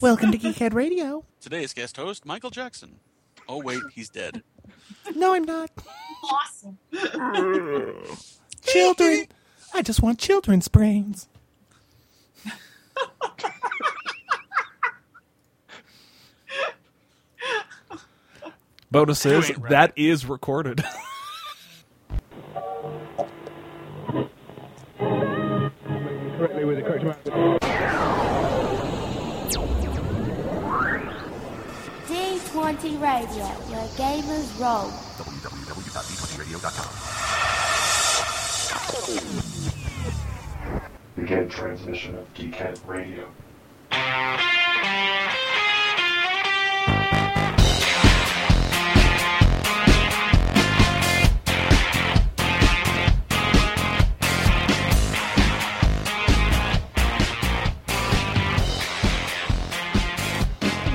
Welcome to Geekhead Radio. Today's guest host, Michael Jackson. Oh, wait, he's dead. No, I'm not. Awesome. Children. I just want children's brains. Bonus is ain't right. that is recorded. correctly with the correct amount. D20 Radio, where gamers roll. Begin transmission of Geekhead Radio.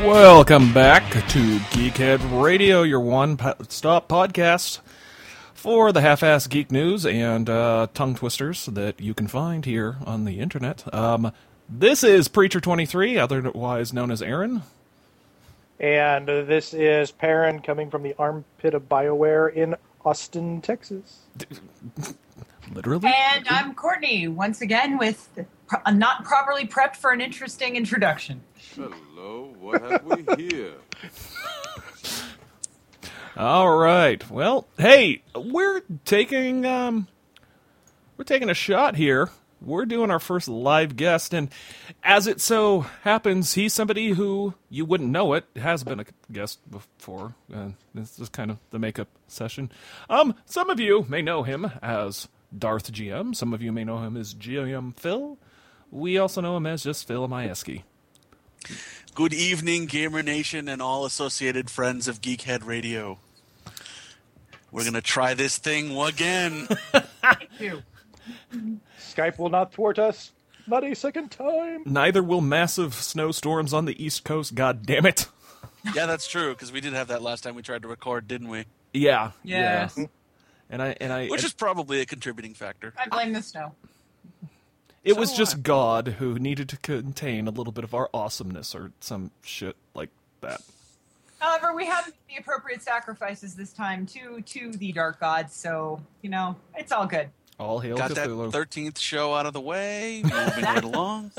Welcome back to Geekhead Radio, your one-stop podcast for the half ass geek news and uh, tongue twisters that you can find here on the internet. Um, this is Preacher23, otherwise known as Aaron. And uh, this is Perrin coming from the armpit of BioWare in Austin, Texas. Literally. And I'm Courtney, once again with pro- uh, not properly prepped for an interesting introduction. Hello, what have we here? All right. Well, hey, we're taking um we're taking a shot here. We're doing our first live guest and as it so happens, he's somebody who you wouldn't know it has been a guest before. And this is kind of the makeup session. Um some of you may know him as Darth GM, some of you may know him as GM Phil. We also know him as just Phil Majewski. Good evening, Gamer Nation, and all associated friends of Geekhead Radio. We're going to try this thing again. Ew. Skype will not thwart us. Not a second time. Neither will massive snowstorms on the East Coast, god damn it. yeah, that's true, because we did have that last time we tried to record, didn't we? Yeah. Yes. Yeah. And I and I Which is probably a contributing factor. I blame the snow. It was just what? God who needed to contain a little bit of our awesomeness or some shit like that. However, we have the appropriate sacrifices this time to to the dark gods, so you know it's all good. All hail Got that Cthulhu. 13th show out of the way, moving right along.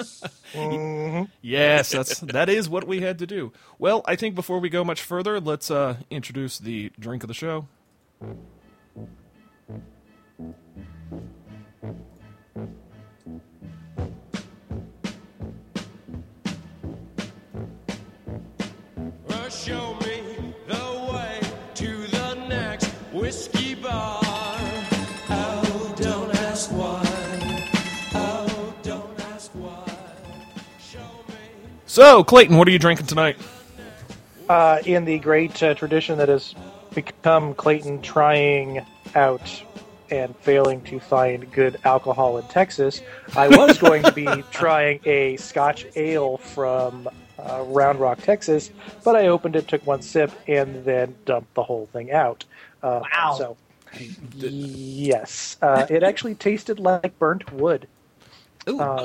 Mhm. yes, that's that is what we had to do. Well, I think before we go much further, let's uh, introduce the drink of the show. Show me the way to the next whiskey bar. Oh, don't ask why. Oh, don't ask why. Show me. So, Clayton, what are you drinking tonight? Uh, in the great uh, tradition that has become Clayton trying out and failing to find good alcohol in Texas, I was going to be trying a Scotch ale from uh, Round Rock, Texas, but I opened it, took one sip, and then dumped the whole thing out. Uh, Wow. So, yes, uh, it actually tasted like burnt wood. Ooh, Um,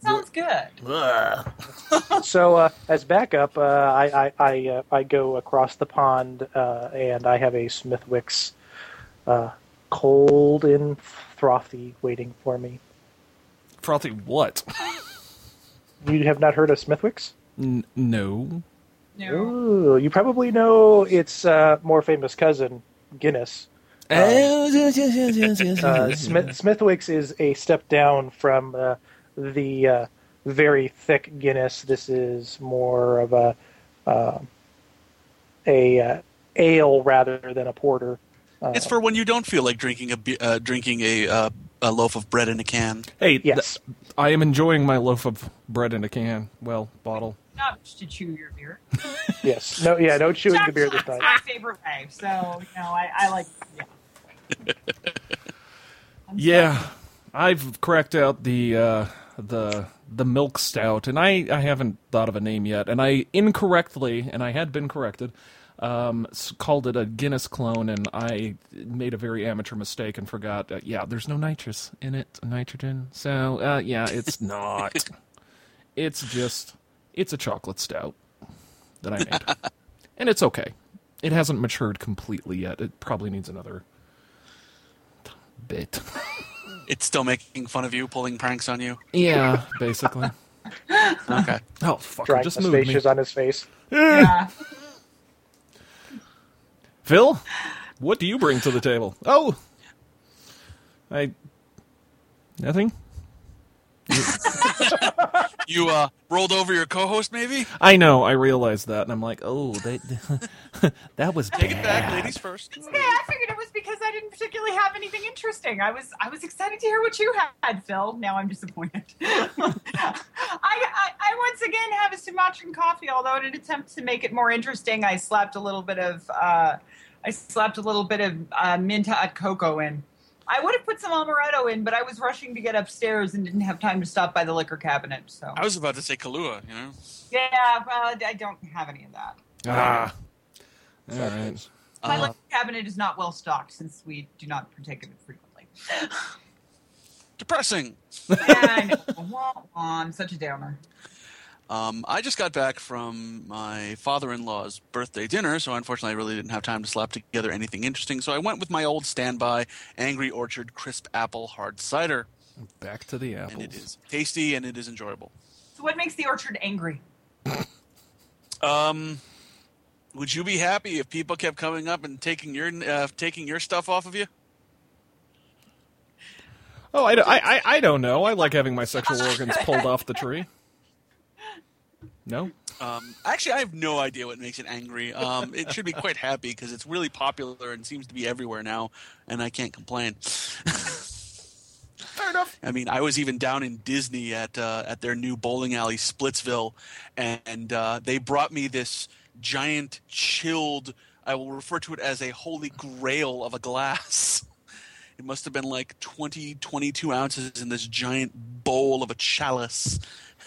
Sounds good. so uh, as backup, uh, I I I, uh, I go across the pond uh, and I have a Smithwick's uh, cold and frothy waiting for me. frothy what? You have not heard of Smithwick's? N- no. No. Ooh, you probably know its uh, more famous cousin, Guinness. Oh, yes, Uh. Smith, Smithwick's is a step down from uh, the uh, very thick Guinness. This is more of a uh, a uh, ale rather than a porter. Uh, It's for when you don't feel like drinking a uh, drinking a uh, a loaf of bread in a can. Hey, th- Yes. I am enjoying my loaf of bread in a can. Well, bottle. Not to chew your beer. Yes. No. Yeah. No chewing the beer this That's time. my favorite way. So you know, I, I like. Yeah. I'm Yeah, I've cracked out the uh, the the milk stout, and I I haven't thought of a name yet, and I incorrectly, and I had been corrected, um, called it a Guinness clone, and I made a very amateur mistake and forgot. Uh, yeah, there's no nitrous in it, nitrogen. So uh, yeah, it's not. it's just It's a chocolate stout that I made. and it's okay. It hasn't matured completely yet. It probably needs another bit. It's still making fun of you, pulling pranks on you. yeah, basically. Okay. Oh, fuck. Drawing Just moved me. spacious on his face. Yeah. Phil, what do you bring to the table? Oh, I nothing. You uh, rolled over your co-host, maybe? I know. I realized that, and I'm like, oh, that that was Take it back, bad. ladies first. Okay, I figured it was because I didn't particularly have anything interesting. I was I was excited to hear what you had, Phil. Now I'm disappointed. I, I I once again have a Sumatran coffee, although in an attempt to make it more interesting, I slapped a little bit of uh, I slapped a little bit of uh, mint hot cocoa in. I would have put some amaretto in, but I was rushing to get upstairs and didn't have time to stop by the liquor cabinet. So I was about to say Kahlua, you know? yeah, well, I don't have any of that. Ah, all right. My Uh, liquor cabinet is not well stocked since we do not partake of it frequently. depressing. yeah, I know. Wah, wah, I'm such a downer. Um, I just got back from my father-in-law's birthday dinner, so unfortunately I really didn't have time to slap together anything interesting. So I went with my old standby Angry Orchard Crisp Apple Hard Cider, Back to the apples. and it is tasty and it is enjoyable. So, what makes the orchard angry? Um, would you be happy if people kept coming up and taking your uh, taking your stuff off of you? Oh, I, I, I, I don't know. I like having my sexual organs pulled off the tree. No? Um, actually, I have no idea what makes it angry. Um, it should be quite happy because it's really popular and seems to be everywhere now, and I can't complain. Fair enough. I mean, I was even down in Disney at uh, at their new bowling alley, Splitsville, and uh, they brought me this giant chilled. I will refer to it as a holy grail of a glass. It must have been like 20, 22 ounces in this giant bowl of a chalice.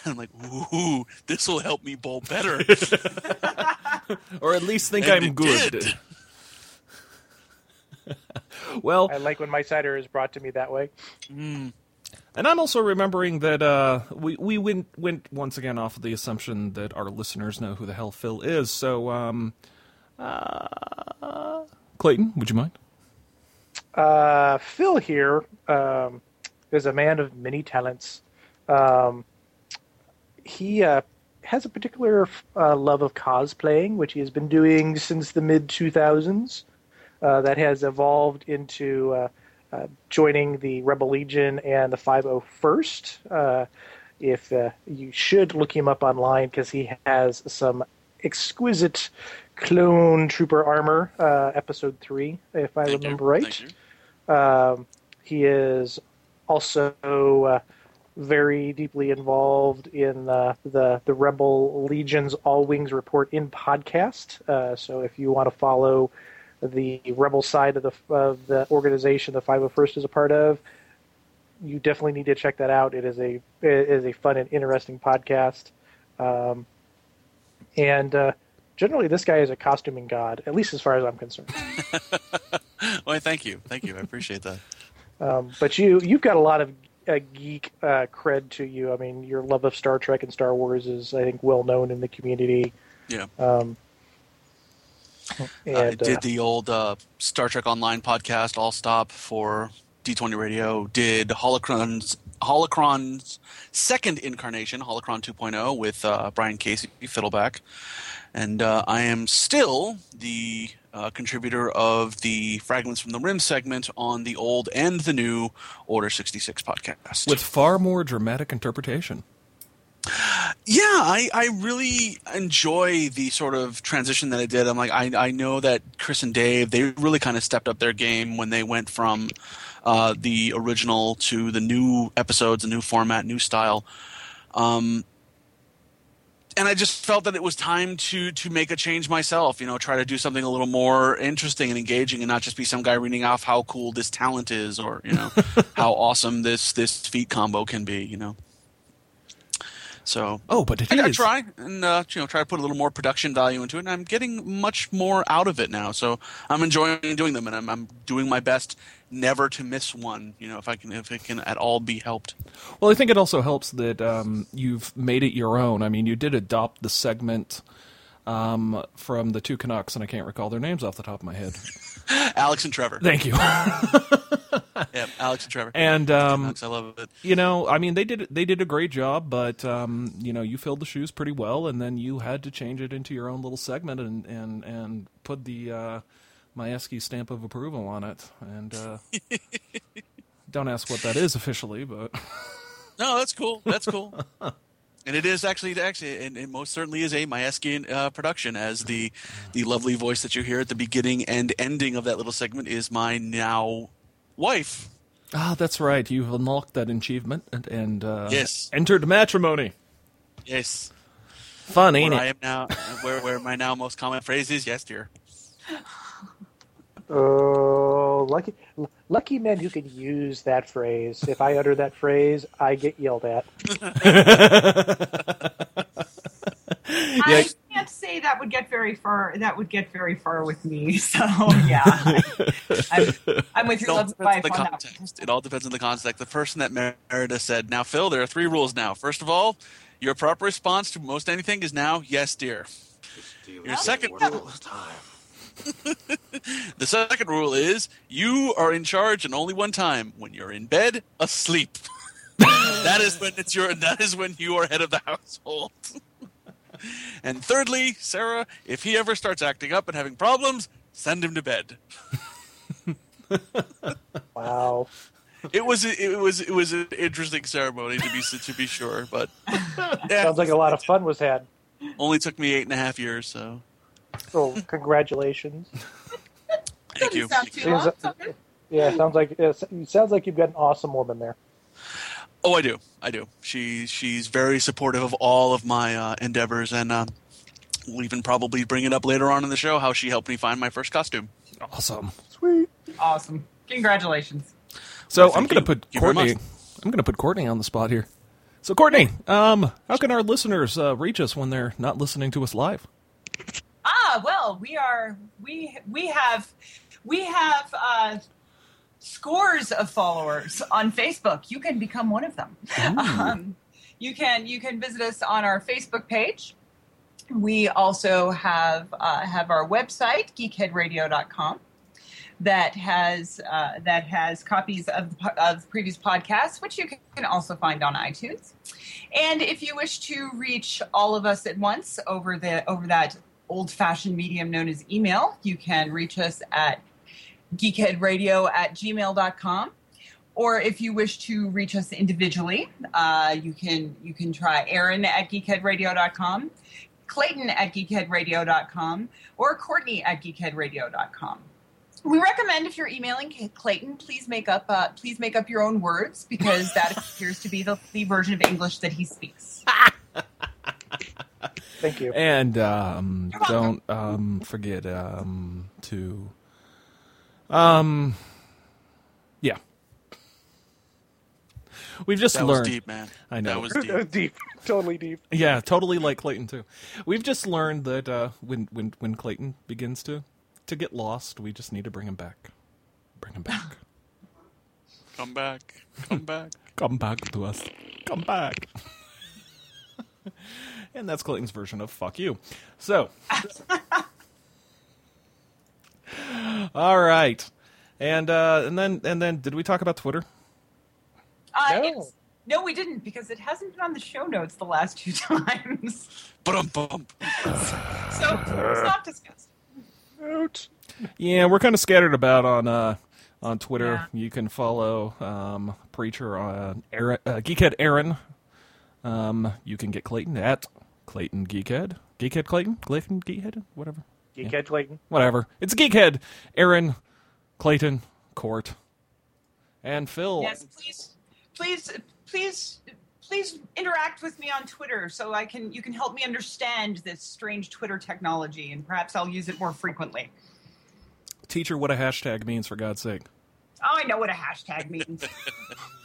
And I'm like, ooh, this will help me bowl better. Or at least think And I'm it good. did. well, I like when my cider is brought to me that way. and I'm also remembering that uh, we we went went once again off of the assumption that our listeners know who the hell Phil is. So, um, uh, Clayton, would you mind? Uh, Phil here um, is a man of many talents. Um, he uh, has a particular uh, love of cosplaying, which he has been doing since the mid 2000s. Uh, that has evolved into uh, uh, joining the Rebel Legion and the 501st. Uh, if uh, you should look him up online because he has some exquisite clone trooper armor, uh, episode three, if I Thank you. remember right. Thank you. Um, he is also uh, very deeply involved in uh, the the Rebel Legion's All Wings Report in podcast. Uh, so if you want to follow the Rebel side of the of the organization, the 501st is a part of, you definitely need to check that out. It is a it is a fun and interesting podcast. Um, and uh, generally, this guy is a costuming god, at least as far as I'm concerned. Well, thank you. Thank you. I appreciate that. Um, but you you've got a lot of uh, geek uh, cred to you. I mean, your love of Star Trek and Star Wars is, I think, well known in the community. Yeah. Um, and I did uh, the old uh, Star Trek Online podcast, All Stop, for D20 Radio. Did Holocron's Holocron's second incarnation, Holocron 2.0, with uh, Brian Casey, Fiddleback, and uh, I am still the uh, contributor of the Fragments from the Rim segment on the old and the new Order 66 podcast. With far more dramatic interpretation. Yeah, I, I really enjoy the sort of transition that I did. I'm like, I, I know that Chris and Dave, they really kind of stepped up their game when they went from uh, the original to the new episodes, a new format, new style. Um, and I just felt that it was time to to make a change myself. You know, try to do something a little more interesting and engaging, and not just be some guy reading off how cool this talent is, or you know, how awesome this this feat combo can be. You know. So Oh, but it I gotta try and uh, you know try to put a little more production value into it, and I'm getting much more out of it now. So I'm enjoying doing them, and I'm, I'm doing my best never to miss one. You know, if I can, if it can at all be helped. Well, I think it also helps that um, you've made it your own. I mean, you did adopt the segment um, from the two Canucks, and I can't recall their names off the top of my head. Alex and Trevor. Thank you. Yeah, Alex and Trevor. and um, Canucks, I love it. you know, I mean, they did they did a great job, but um, you know, you filled the shoes pretty well, and then you had to change it into your own little segment and and and put the uh, Majewski stamp of approval on it. And uh, don't ask what that is officially, but No, that's cool. That's cool. and it is actually, actually, and it most certainly is a Maeskian uh, production. As the the lovely voice that you hear at the beginning and ending of that little segment is my now wife. ah, that's right. You've unlocked that achievement and, and uh, Yes. entered matrimony. Yes, Fun, ain't where I am now. Where where my now most common phrase is yes, dear. Oh, lucky, lucky men who can use that phrase. If I utter that phrase, I get yelled at. I can't say that would get very far. That would get very far with me. So yeah, I, am I'm with It your all lovely depends on wife the on that. context. It all depends on the context. The person that Merida said, "Now, Phil, there are three rules now. First of all, your proper response to most anything is now yes, dear. Your second rule The second rule is you are in charge and only one time when you're in bed asleep. that is when it's your that is when you are head of the household. and thirdly, Sarah, if he ever starts acting up and having problems, send him to bed. Wow. It was it was it was an interesting ceremony to be to be sure, but yeah, Sounds like a lot of fun was had. only took me eight and a half years. So Oh, congratulations. thank you. Sound too Seems- long. It's okay. Yeah, sounds like it sounds like you've got an awesome woman there. Oh, I do. I do. She she's very supportive of all of my uh, endeavors, and um, we'll even probably bring it up later on in the show how she helped me find my first costume. Awesome. Sweet. Awesome. Congratulations. So Thank I'm going to put Thank you very Courtney. I'm going to put Courtney on the spot here. So Courtney, um, how can our listeners uh, reach us when they're not listening to us live? Ah, well, we are we we have we have uh, scores of followers on Facebook. You can become one of them. Um, you can you can visit us on our Facebook page. We also have uh, have our website geekheadradio.com that has uh, that has copies of of previous podcasts, which you can also find on iTunes. And if you wish to reach all of us at once over the over that old-fashioned medium known as email, you can reach us at geekheadradio at gmail.com. Or if you wish to reach us individually, uh, you can you can try Aaron at geekheadradio.com, Clayton at geekheadradio.com, or Courtney at geekheadradio.com. We recommend if you're emailing Clayton, please make up uh, please make up your own words because that appears to be the, the version of English that he speaks. Thank you. And um, don't um, forget um, to, um, yeah. We've just That learned. was deep, man. I know. That was deep. deep, totally deep. Yeah, totally like Clayton too. We've just learned that uh, when when when Clayton begins to to get lost, we just need to bring him back. Bring him back. Come back. Come back. Come back to us. Come back. And that's Clayton's version of "fuck you." So, all right, and uh, and then and then did we talk about Twitter? Uh, No. no, we didn't because it hasn't been on the show notes the last two times. Bum bum. So it's not discussed. Out. Yeah, we're kind of scattered about on uh, on Twitter. Yeah. You can follow um, Preacher on Aaron, uh, Geekhead Aaron. Um, you can get Clayton at Clayton Geekhead. Geekhead Clayton? Clayton Geekhead? Whatever. Geekhead Clayton. Whatever. It's Geekhead Aaron, Clayton, Court, and Phil. Yes, please, please, please, please interact with me on Twitter so I can you can help me understand this strange Twitter technology and perhaps I'll use it more frequently. Teacher, what a hashtag means, for God's sake. Oh, I know what a hashtag means.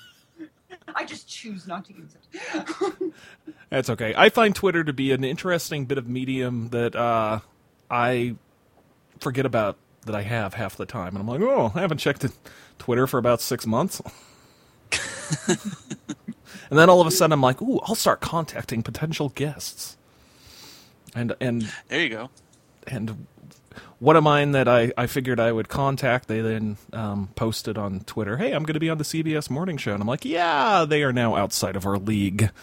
I just choose not to use it. That's okay. I find Twitter to be an interesting bit of medium that uh, I forget about that I have half the time, and I'm like, oh, I haven't checked Twitter for about six months. and then all of a sudden, I'm like, ooh, I'll start contacting potential guests. And and There you go. and one of mine that I, I figured I would contact, they then um, posted on Twitter, "Hey, I'm going to be on the CBS Morning Show," and I'm like, "Yeah, they are now outside of our league."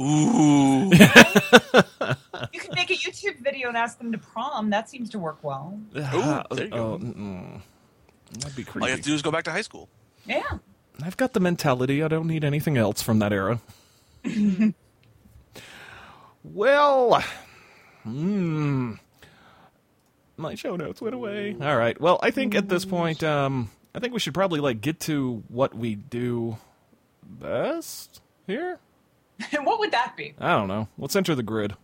Ooh. You can make a YouTube video and ask them to prom. That seems to work well. Uh, there you oh, go. mm-mm. that'd be All you have to do is go back to high school. Yeah. I've got the mentality. I don't need anything else from that era. well, hmm. My show notes went away. All right. Well, I think at this point, um, I think we should probably like get to what we do best here. what would that be? I don't know. Let's enter the grid.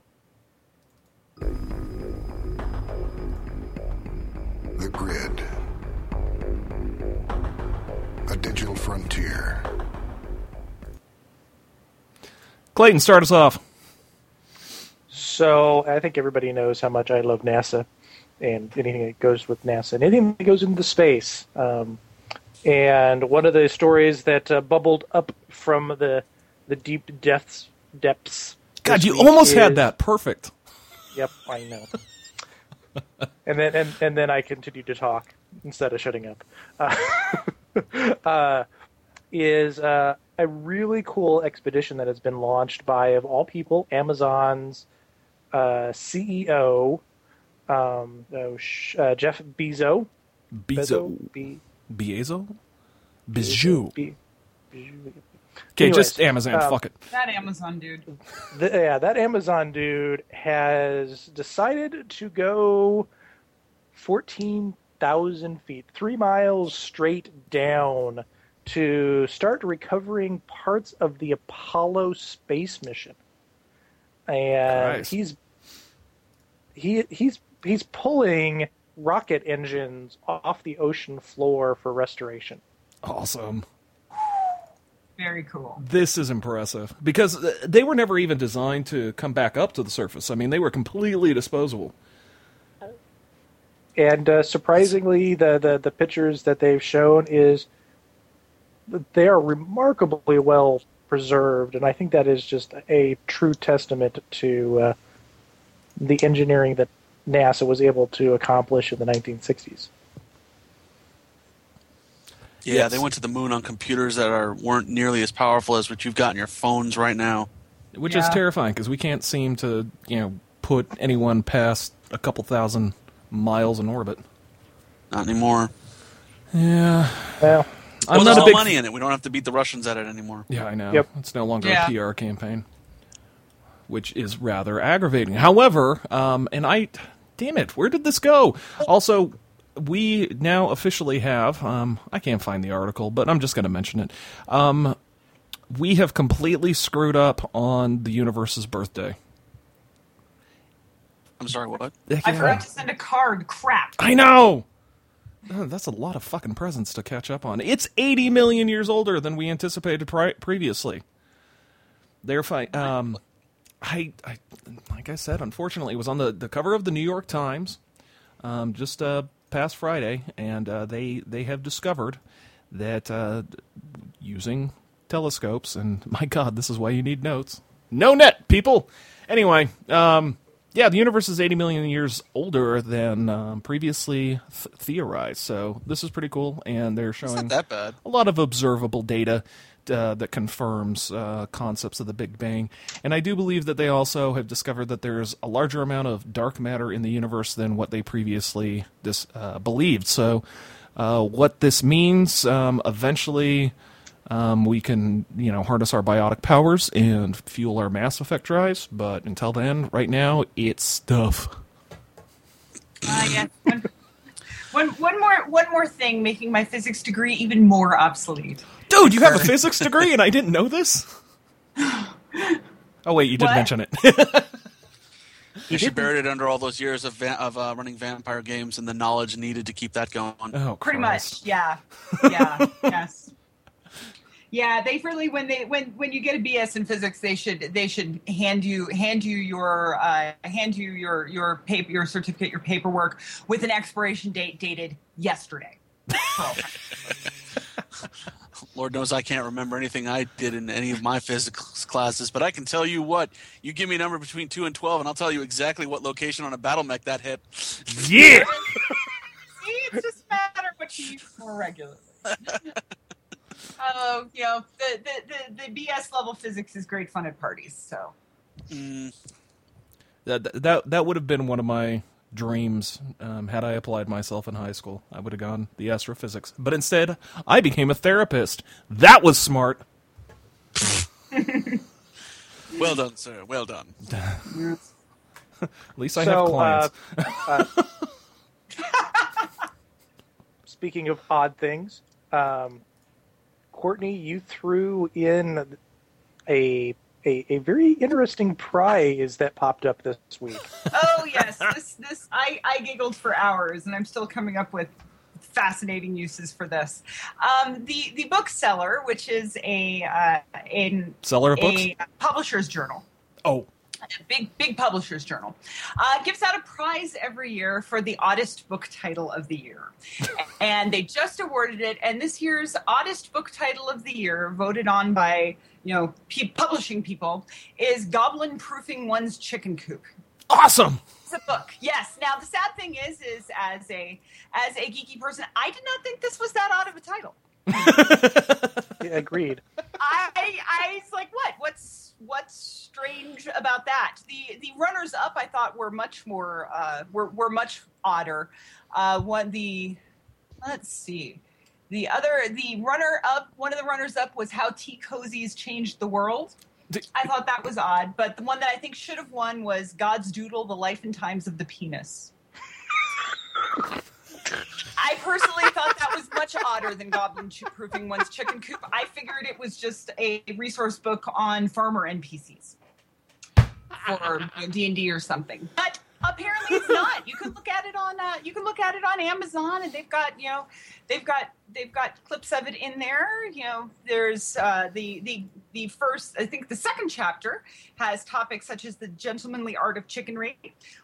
The Grid. A digital frontier. Clayton, start us off. So I think everybody knows how much I love NASA and anything that goes with NASA and anything that goes into space. Um, and one of the stories that uh, bubbled up from the the deep depths depths. God, you almost had that perfect. Yep, I know. and then and, and then I continued to talk instead of shutting up. Uh, uh, is uh, a really cool expedition that has been launched by, of all people, Amazon's uh, CEO, um, oh, sh- uh, Jeff Bezos. Bezo. Be- Biezo? Bijou. Be- Bezos. Okay, Anyways, just Amazon. um, Fuck it. That Amazon dude. the, yeah, that Amazon dude has decided to go 14,000 feet, three miles straight down to start recovering parts of the Apollo space mission. And Christ. he's he he's he's pulling rocket engines off the ocean floor for restoration. Awesome. Very cool. This is impressive because uh, they were never even designed to come back up to the surface. I mean, they were completely disposable. and uh, surprisingly, the, the the pictures that they've shown is they are remarkably well preserved, and I think that is just a true testament to uh, the engineering that NASA was able to accomplish in the 1960s. Yeah, Yes. they went to the moon on computers that are weren't nearly as powerful as what you've got in your phones right now. which is terrifying because we can't seem to, you know, put anyone past a couple thousand miles in orbit. Not anymore. Yeah, Well, I'm well, not there's a no big. money in it. We don't have to beat the Russians at it anymore. Yeah, I know. Yep. It's no longer Yeah. a PR campaign, which is rather aggravating. However, um, and I, damn it, where did this go? Also, we now officially have. Um, I can't find the article, but I'm just going to mention it. Um, we have completely screwed up on the universe's birthday. I'm sorry, what? I forgot to send a card. Crap. I know. Uh, That's a lot of fucking presents to catch up on. It's 80 million years older than we anticipated pri- previously. They're fine. Um, I, I, like I said, unfortunately, it was on the, the cover of the New York Times um, just uh, past Friday, and uh, they they have discovered that uh, using telescopes, and my God, this is why you need notes. No net, people. Anyway, um, yeah, the universe is 80 million years older than um, previously th- theorized. So this is pretty cool, and they're showing that bad. a lot of observable data uh, that confirms uh, concepts of the Big Bang. And I do believe that they also have discovered that there's a larger amount of dark matter in the universe than what they previously dis- uh, believed. So, uh, what this means, um, eventually. Um, we can, you know, harness our biotic powers and fuel our Mass Effect drives, but until then, right now, it's stuff. Uh, yeah. One, one, one more, one more thing, making my physics degree even more obsolete. Dude, you have a physics degree and I didn't know this? Oh, wait, you did What? mention it. You should buried it under all those years of va- of uh, running vampire games and the knowledge needed to keep that going. oh, Pretty Christ. much, yeah, yeah, yes. Yeah, they really when they when when you get a BS in physics, they should they should hand you hand you your uh, hand you your your paper your certificate your paperwork with an expiration date dated yesterday. Lord knows I can't remember anything I did in any of my physics classes, but I can tell you what. You give me a number between 2 and 12, and I'll tell you exactly what location on a battle mech that hit. Yeah. See, it's just a matter of what you use more regularly. Oh, you know, the, the, the, the BS level physics is great fun at parties. So Mm, That that that would have been one of my dreams um, had I applied myself in high school. I would have gone the astrophysics, but instead I became a therapist. That was smart. well done, sir. Well done. At least I have So, uh, clients. Speaking of odd things, um, Courtney, you threw in a, a a very interesting prize that popped up this week. oh yes, this this I I giggled for hours, and I'm still coming up with fascinating uses for this. Um, the the bookseller, which is a uh, in Seller of books? a publisher's journal. oh, a big big publishers journal uh, gives out a prize every year for the oddest book title of the year and they just awarded it and this year's oddest book title of the year voted on by you know pe- publishing people is goblin proofing one's chicken coop awesome. it's a book yes now the sad thing is is as a as a geeky person i did not think this was that odd of a title Yeah, Agreed. I, I was like, what? What's what's strange about that? The the runners up, I thought, were much more uh, were were much odder. Uh, one the let's see, the other the runner up, one of the runners up was how tea cozies changed the world. I thought that was odd, but the one that I think should have won was God's Doodle: The Life and Times of the Penis. I personally thought that was much odder than Goblin Proofing One's Chicken Coop. I figured it was just a resource book on farmer NPCs for D and D or something. But apparently, it's not. You can look at it on uh, you can look at it on Amazon, and they've got you know they've got they've got clips of it in there. You know, there's uh, the the the first I think the second chapter has topics such as the gentlemanly art of chickenry,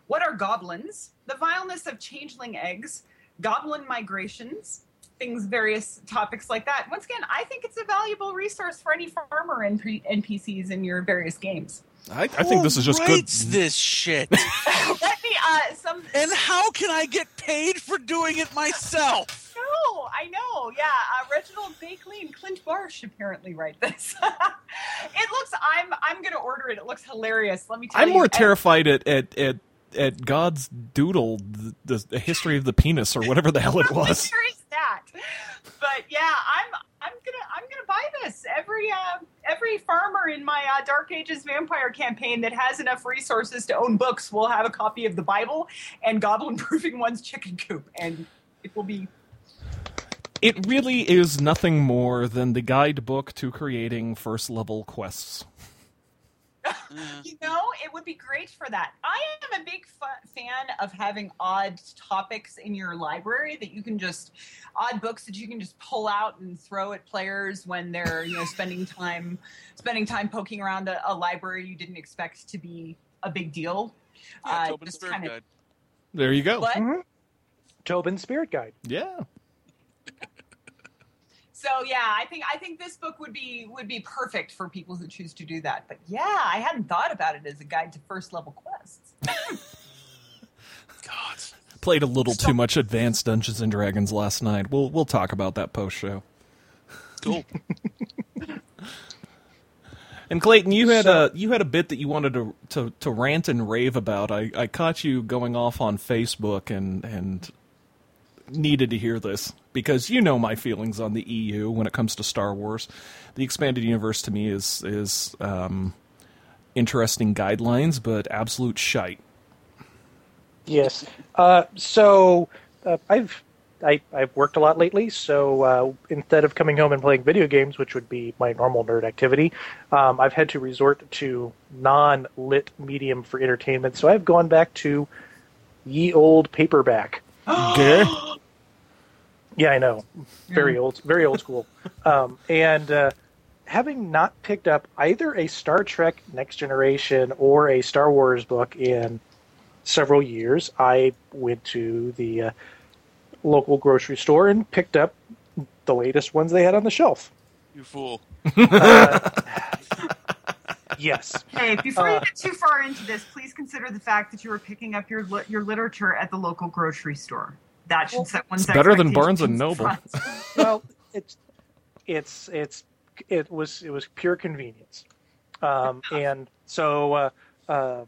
what are goblins, the vileness of changeling eggs, goblin migrations, things, various topics like that. Once again, I think it's a valuable resource for any farmer NP- NPCs in your various games. I, I think this is just good. this shit? Let me, uh, some. and how can I get paid for doing it myself? No, I know. Yeah, uh, Reginald Bakeley and Clint Marsh apparently write this. it looks. I'm. I'm gonna order it. It looks hilarious. Let me tell I'm you. more terrified at at at, at God's doodle, the, the history of the penis or whatever the hell it was. That? But yeah, I'm I'm gonna I'm gonna buy this. Every uh, every farmer in my uh, Dark Ages vampire campaign that has enough resources to own books will have a copy of the Bible and Goblin Proofing One's Chicken Coop, and it will be It really is nothing more than the guidebook to creating first level quests. You know, it would be great for that. I am a big fa- fan of having odd topics in your library that you can just odd books that you can just pull out and throw at players when they're you know spending time spending time poking around a, a library you didn't expect to be a big deal. Yeah, Uh, Tobin's Spirit kinda- Guide. There you go. What? Tobin's Spirit Guide. Yeah. So yeah, I think I think this book would be would be perfect for people who choose to do that. But yeah, I hadn't thought about it as a guide to first level quests. God. Played a little too much advanced Dungeons and Dragons last night. We'll we'll talk about that post show. Cool. And Clayton, you had So- a you had a bit that you wanted to to, to rant and rave about. I, I caught you going off on Facebook and and needed to hear this because you know my feelings on the EU when it comes to Star Wars. The expanded universe to me is is um, interesting guidelines, but absolute shite. Yes. Uh, so uh, I've I, I've worked a lot lately. So uh, instead of coming home and playing video games, which would be my normal nerd activity, um, I've had to resort to non-lit medium for entertainment. So I've gone back to ye old paperback. Okay. Yeah, I know. Very old, very old school. Um, and uh, having not picked up either a Star Trek Next Generation or a Star Wars book in several years, I went to the uh, local grocery store and picked up the latest ones they had on the shelf. You fool. Yes. Hey, before you get too far into this, please consider the fact that you were picking up your li- your literature at the local grocery store. That should set one's better than Barnes and Noble. well, it's it's it's it was it was pure convenience, um, and so uh, uh,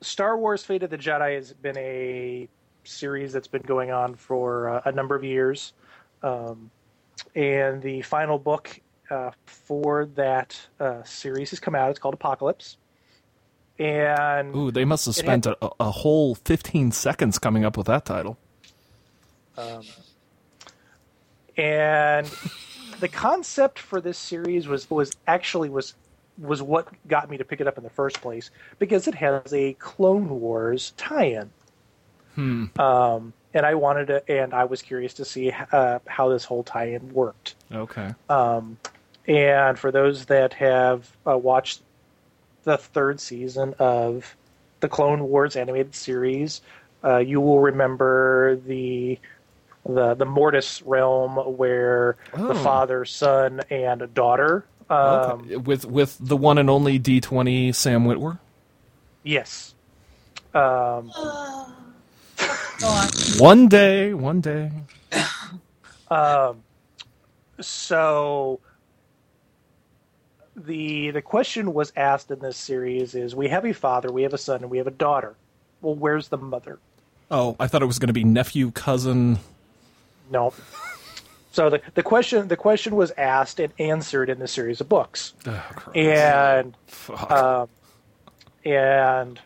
Star Wars: Fate of the Jedi has been a series that's been going on for uh, a number of years, um, and the final book uh, for that uh, series has come out. It's called Apocalypse, and Ooh, they must have It had- spent a, a whole 15 seconds coming up with that title. Um, and the concept for this series was was actually was was what got me to pick it up in the first place because it has a Clone Wars tie-in. Hmm. Um, and I wanted to, and I was curious to see uh, how this whole tie-in worked. Okay. Um, and for those that have uh, watched the third season of the Clone Wars animated series, uh, you will remember the the the Mortis realm where the Oh. father, son, and daughter. Um, okay. With with the one and only D20 Sam Witwer. Yes. Um, One day, one day. Um, so the the question was asked in this series is: We have a father, we have a son, and we have a daughter. Well, where's the mother? Oh, I thought it was going to be nephew, cousin. No. So the, the question the question was asked and answered in the series of books, Oh, and um, and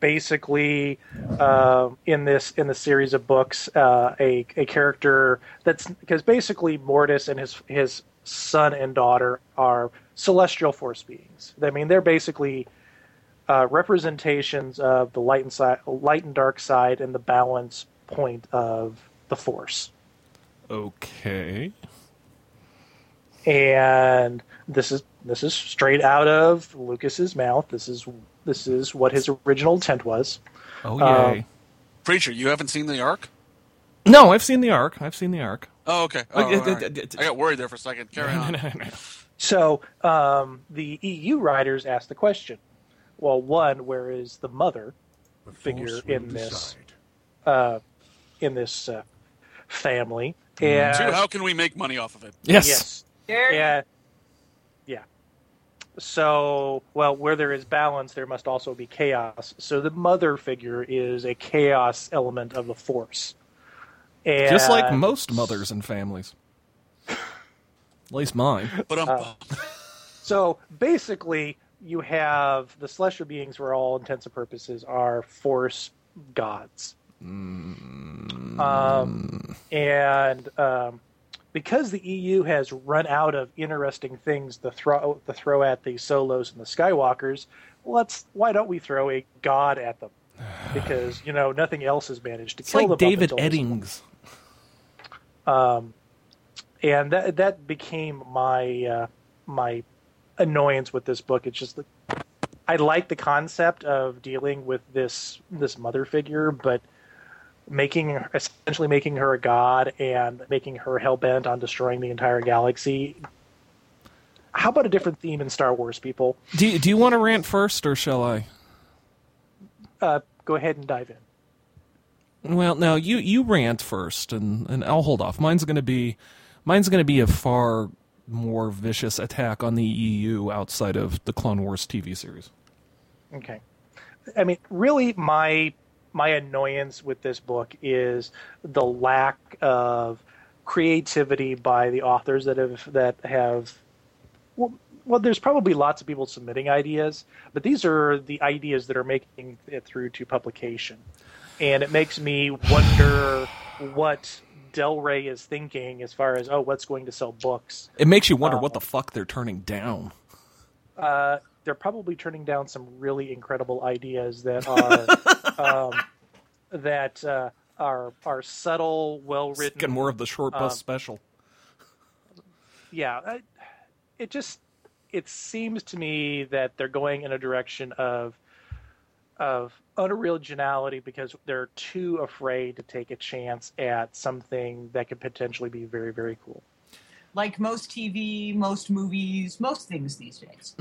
basically um, in this in the series of books, uh, a a character that's because basically Mortis and his his son and daughter are celestial force beings. I mean, they're basically uh, representations of the light and side, light and dark side, and the balance point of the force. okay. and this is this is straight out of Lucas's mouth. This is this is what his original intent was. Oh Um, yay. Preacher, you haven't seen the arc? no, I've seen the arc. I've seen the arc. Oh, okay. Oh, all right. uh, I got worried there for a second. Carry on. So um, the EU writers asked the question: Well, one, where is the mother The figure in this uh, in this uh, family? And Two, how can we make money off of it? yes. yes, yeah, yeah. So, well, where there is balance, there must also be chaos. So the mother figure is a chaos element of the force. And, Just like most mothers and families. At least mine. But um, Uh, So basically, you have the celestial beings, for all intents and purposes, are force gods. Um, and um, because the EU has run out of interesting things to throw to throw at the Solos and the Skywalkers, let's why don't we throw a god at them? Because you know nothing else has managed to It's kill like them. up David Eddings. um, and that that became my uh, my annoyance with this book. It's just that I like the concept of dealing with this this mother figure, but making essentially making her a god and making her hell bent on destroying the entire galaxy. How about a different theme in Star Wars, people? Do you, do you want to rant first, or shall I? Uh, go ahead and dive in. Well, no, you you rant first, and, and I'll hold off. Mine's gonna be mine's gonna be a far more vicious attack on the EU outside of the Clone Wars TV series. Okay. I mean, really, my my annoyance with this book is the lack of creativity by the authors that have that have. Well, well, there's probably lots of people submitting ideas, but these are the ideas that are making it through to publication, and it makes me wonder what Del Rey is thinking as far as oh, what's going to sell books. It makes you wonder Uh, what the fuck they're turning down. uh, they're probably turning down some really incredible ideas that are um, that uh, are are subtle, well Getting written. more of the short bus um, special. Yeah, I, it just it seems to me that they're going in a direction of of unoriginality because they're too afraid to take a chance at something that could potentially be very very cool. Like most TV, most movies, most things these days.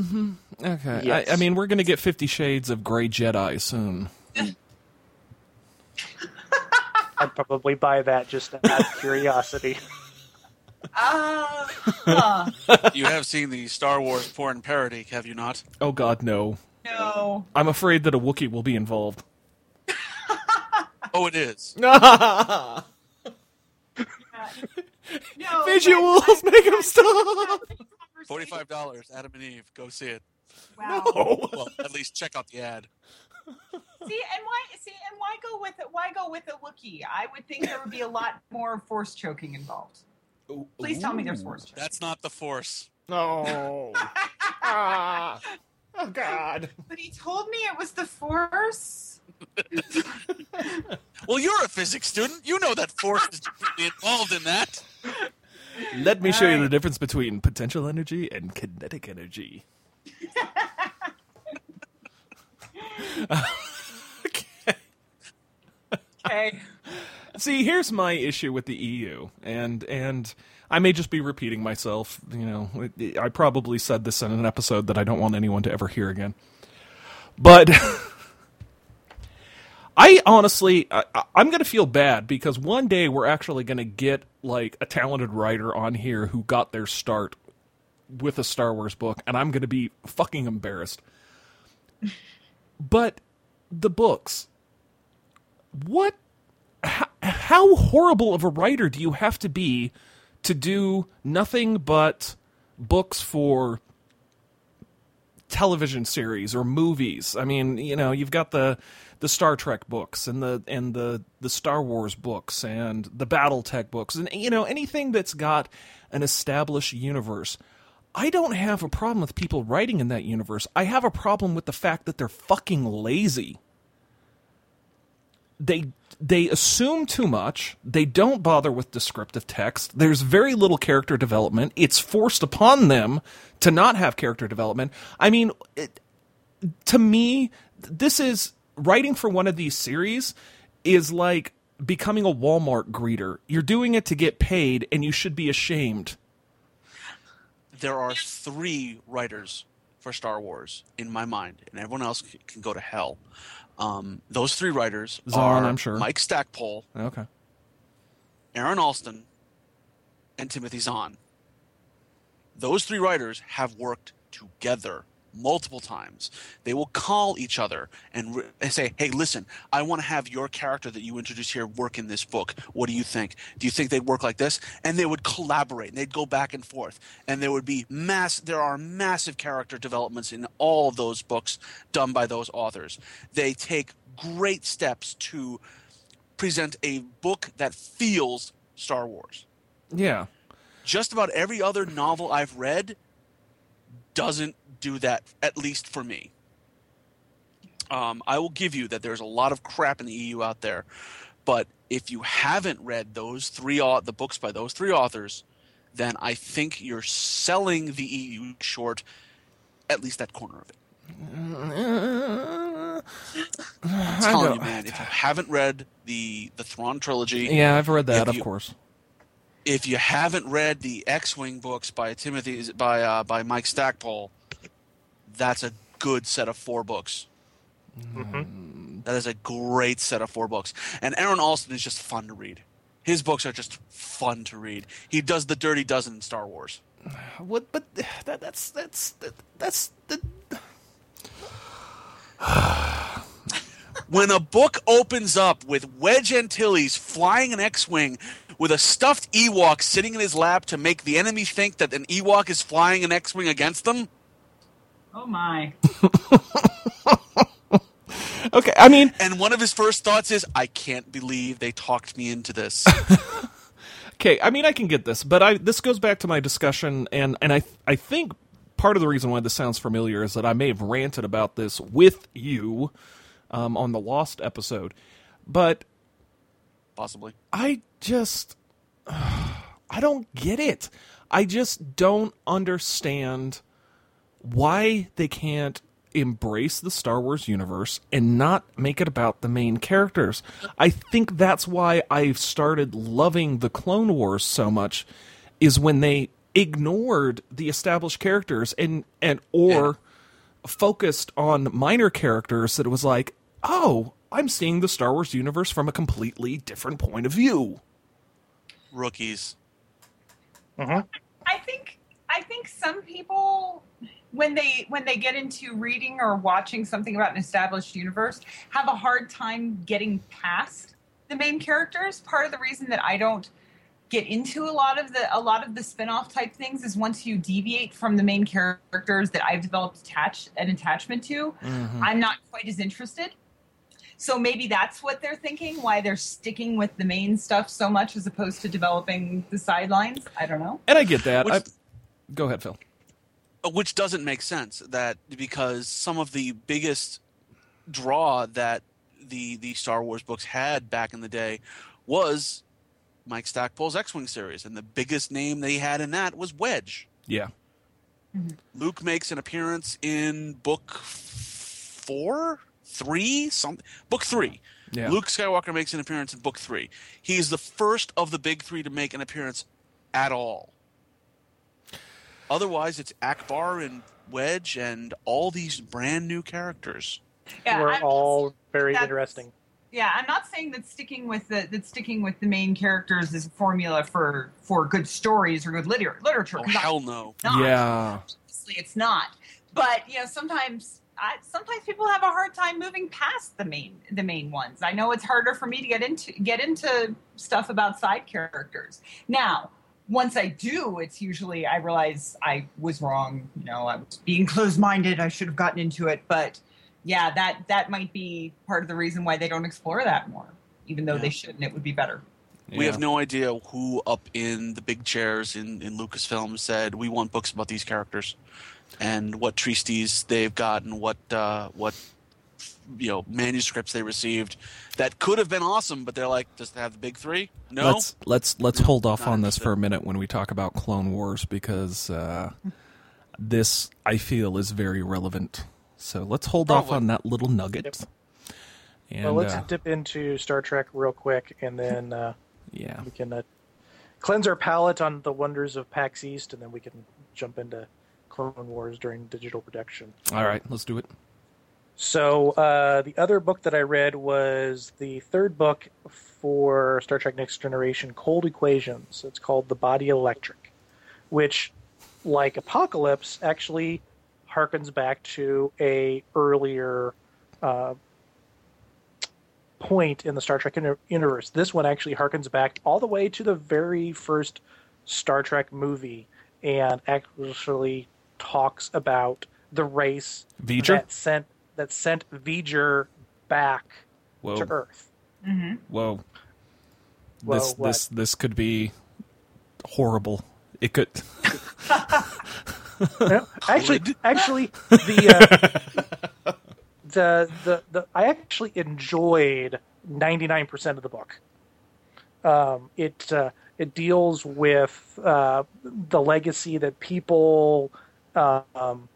Okay. Yes. I, I mean, we're going to get Fifty Shades of Grey Jedi soon. I'd probably buy that just out of curiosity. Ah, huh. you have seen the Star Wars porn parody, have you not? Oh, God, no. No. I'm afraid that a Wookiee will be involved. Oh, it is. No. Visuals, make them stop! Forty-five dollars. Adam and Eve. Go see it. Wow. Oh. Well, at least check out the ad. See, and why? See, and why go with it? Why go with a Wookiee? I would think there would be a lot more force choking involved. Please tell me there's force choking. That's not the Force. No. Ah. Oh, God. But he told me it was the force. Well, you're a physics student. You know that Force is deeply involved in that. Let me show you the difference between potential energy and kinetic energy. Okay. Okay. See, here's my issue with the EU, and and I may just be repeating myself. You know, I probably said this in an episode that I don't want anyone to ever hear again. But I honestly, I, I'm going to feel bad because one day we're actually going to get like a talented writer on here who got their start with a Star Wars book, and I'm going to be fucking embarrassed. But the books, what how, how horrible of a writer do you have to be to do nothing but books for television series or movies? I mean, you know, you've got the the Star Trek books and the and the the Star Wars books and the BattleTech books and you know anything that's got an established universe. I don't have a problem with people writing in that universe. I have a problem with the fact that they're fucking lazy they they assume too much. They don't bother with descriptive text. There's very little character development. It's forced upon them to not have character development. I mean, it, to me, this is writing for one of these series is like becoming a Walmart greeter. You're doing it to get paid, and you should be ashamed. There are three writers for Star Wars in my mind, and everyone else can go to hell. Um, those three writers Zahn, are I'm sure. Mike Stackpole, Okay. Aaron Allston, and Timothy Zahn. Those three writers have worked together multiple times. They will call each other and, re- and say, "Hey, listen, I want to have your character that you introduce here work in this book. What do you think? Do you think they'd work like this?" And they would collaborate. And they'd go back and forth, and there would be mass. There are massive character developments in all of those books done by those authors. They take great steps to present a book that feels Star Wars. Yeah. Just about every other novel I've read doesn't do that, at least for me. Um, I will give you that there's a lot of crap in the EU out there, but if you haven't read those three the books by those three authors, then I think you're selling the EU short, at least that corner of it. I'm telling you, man, if you haven't read the the Thrawn trilogy, Yeah, I've read that, of you- course. if you haven't read the X-wing books by Timothy by uh, by Mike Stackpole, that's a good set of four books. Mm-hmm. That is a great set of four books, and Aaron Allston is just fun to read. His books are just fun to read. He does the Dirty Dozen in Star Wars. What? But that, that's that's that, that's the. When a book opens up with Wedge Antilles flying an X-wing with a stuffed Ewok sitting in his lap to make the enemy think that an Ewok is flying an X-wing against them, Oh my. Okay, I mean, and one of his first thoughts is, "I can't believe they talked me into this." okay, I mean, I can get this, but I this goes back to my discussion, and and I I think part of the reason why this sounds familiar is that I may have ranted about this with you um, on the Lost episode, but Possibly. I just I don't get it. I just don't understand why they can't embrace the Star Wars universe and not make it about the main characters. I think that's why I've started loving the Clone Wars so much is when they ignored the established characters and and or focused on minor characters that it was like, "Oh, I'm seeing the Star Wars universe from a completely different point of view." Rookies. Uh-huh. I think I think some people when they when they get into reading or watching something about an established universe have a hard time getting past the main characters. Part of the reason that I don't get into a lot of the a lot of the spin-off type things is once you deviate from the main characters that I've developed attach an attachment to, mm-hmm. I'm not quite as interested. So maybe that's what they're thinking, why they're sticking with the main stuff so much as opposed to developing the sidelines. I don't know. And I get that. Which- I, go ahead, Phil. Uh, which doesn't make sense that because some of the biggest draw that the the Star Wars books had back in the day was Mike Stackpole's X-wing series, and the biggest name they had in that was Wedge. Yeah. Luke makes an appearance in book four, three, some book three. Yeah. Luke Skywalker makes an appearance in book three. He's the first of the big three to make an appearance at all. Otherwise, it's Ackbar and Wedge and all these brand new characters. Yeah, were I'm- all very interesting. Yeah, I'm not saying that sticking with the that sticking with the main characters is a formula for for good stories or good liter- literature. Oh 'cause I- hell no! not. Yeah. Obviously, it's not. But you know, sometimes I, sometimes people have a hard time moving past the main the main ones. I know it's harder for me to get into get into stuff about side characters. Now, once I do, it's usually I realize I was wrong. You know, I was being closed minded. I should have gotten into it. But yeah, that that might be part of the reason why they don't explore that more, even though they shouldn't. it would be better. We have no idea who up in the big chairs in, in Lucasfilm said we want books about these characters, and what treaties they've got, and what uh, what you know manuscripts they received that could have been awesome, but they're like, does it have the big three? No. Let's let's let's hold off Not on this for a minute when we talk about Clone Wars because uh, this I feel is very relevant. So let's hold off on that little nugget. And well, let's uh, dip into Star Trek real quick, and then uh, yeah, we can uh, cleanse our palate on the wonders of PAX East, and then we can jump into Clone Wars during digital production. all right, let's do it. So uh, the other book that I read was the third book for Star Trek Next Generation, Cold Equations. It's called The Body Electric, which, like Apocalypse, actually harkens back to a earlier uh, point in the Star Trek universe. This one actually harkens back all the way to the very first Star Trek movie, and actually talks about the race V'ger? that sent that sent V'ger back Whoa, to Earth. whoa. Whoa, this what? this this could be horrible. It could. No, actually, actually, the, uh, the the the I actually enjoyed ninety nine percent of the book. Um, it uh, it deals with uh, the legacy that people, um,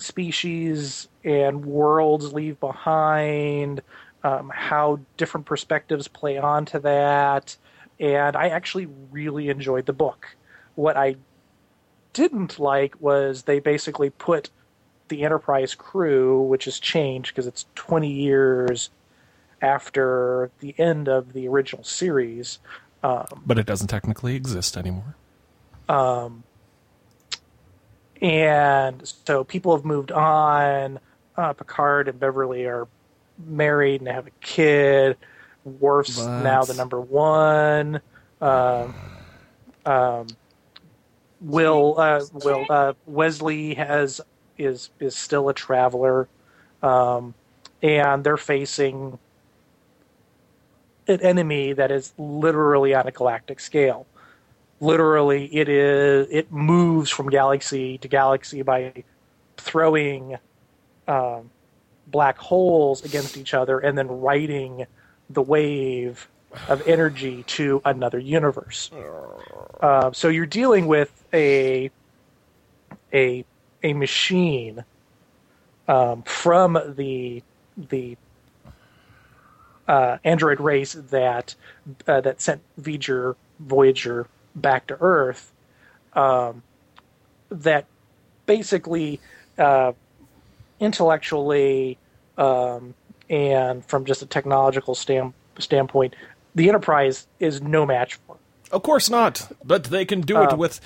species, and worlds leave behind. Um, how different perspectives play onto that, and I actually really enjoyed the book. What I didn't like was they basically put the Enterprise crew, which has changed because it's 20 years after the end of the original series. Um, but it doesn't technically exist anymore. um, and so people have moved on. Uh, Picard and Beverly are married and have a kid. Worf's But- now the number one. Um, um, Will uh, Will uh, Wesley has is is still a traveler, um, and they're facing an enemy that is literally on a galactic scale. Literally, it is it moves from galaxy to galaxy by throwing um, black holes against each other and then riding the wave of energy to another universe. Uh, so you're dealing with a a a machine um, from the the uh, android race that uh, that sent Voyager Voyager back to Earth. Um, that basically uh, intellectually um, and from just a technological stand, standpoint, the Enterprise is no match for. Of course not, but they can do it Um, with.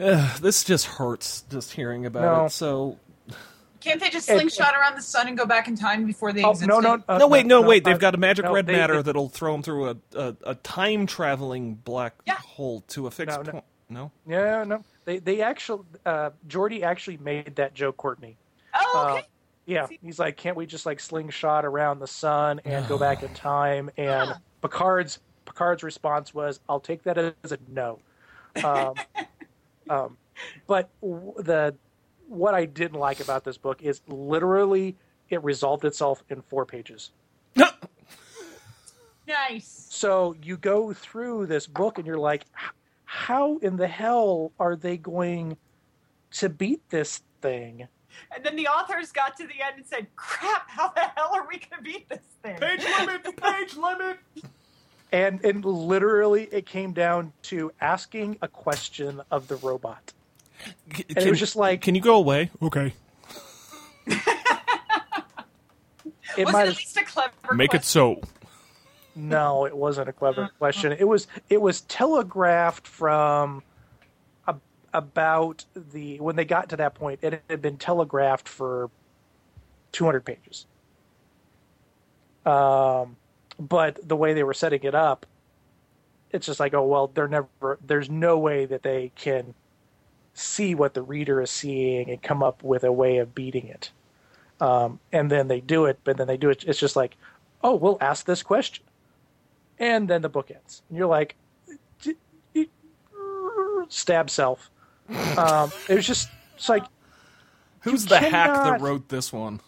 Uh, this just hurts just hearing about No. it. So Can't they just And- slingshot around the sun and go back in time before they Oh exist? no no uh, no, wait, no, wait. They've uh, got a magic no, red they- matter they- that'll throw them through a, a, a time traveling black Yeah. hole to a fixed No, no. point. No, Yeah, no. They they actually uh Geordi actually made that joke, Courtney. Oh, okay. Uh, yeah, he's like, can't we just like slingshot around the sun and go back in time? And Yeah. Picard's Picard's response was, "I'll take that as a no." Um, um, but w- the what I didn't like about this book is literally it resolved itself in four pages. nice. So you go through this book and you're like, how in the hell are they going to beat this thing? And then the authors got to the end and said, "Crap! How the hell are we going to beat this thing?" Page limit, page limit. And and literally it came down to asking a question of the robot. Can, And it was just like can you go away? Okay, it Was might it at least a clever? make it so. no, it wasn't a clever question. It was it was telegraphed from a, about the when they got to that point. It had been telegraphed for 200 pages. Um, but the way they were setting it up, it's just like, oh well, they're never. There's no way that they can see what the reader is seeing and come up with a way of beating it. Um, and then they do it, but then they do it. It's just like, oh, we'll ask this question, and then the book ends, and you're like, "D- d- stab self. Um, it was just it's like Who's You the hack that wrote this one?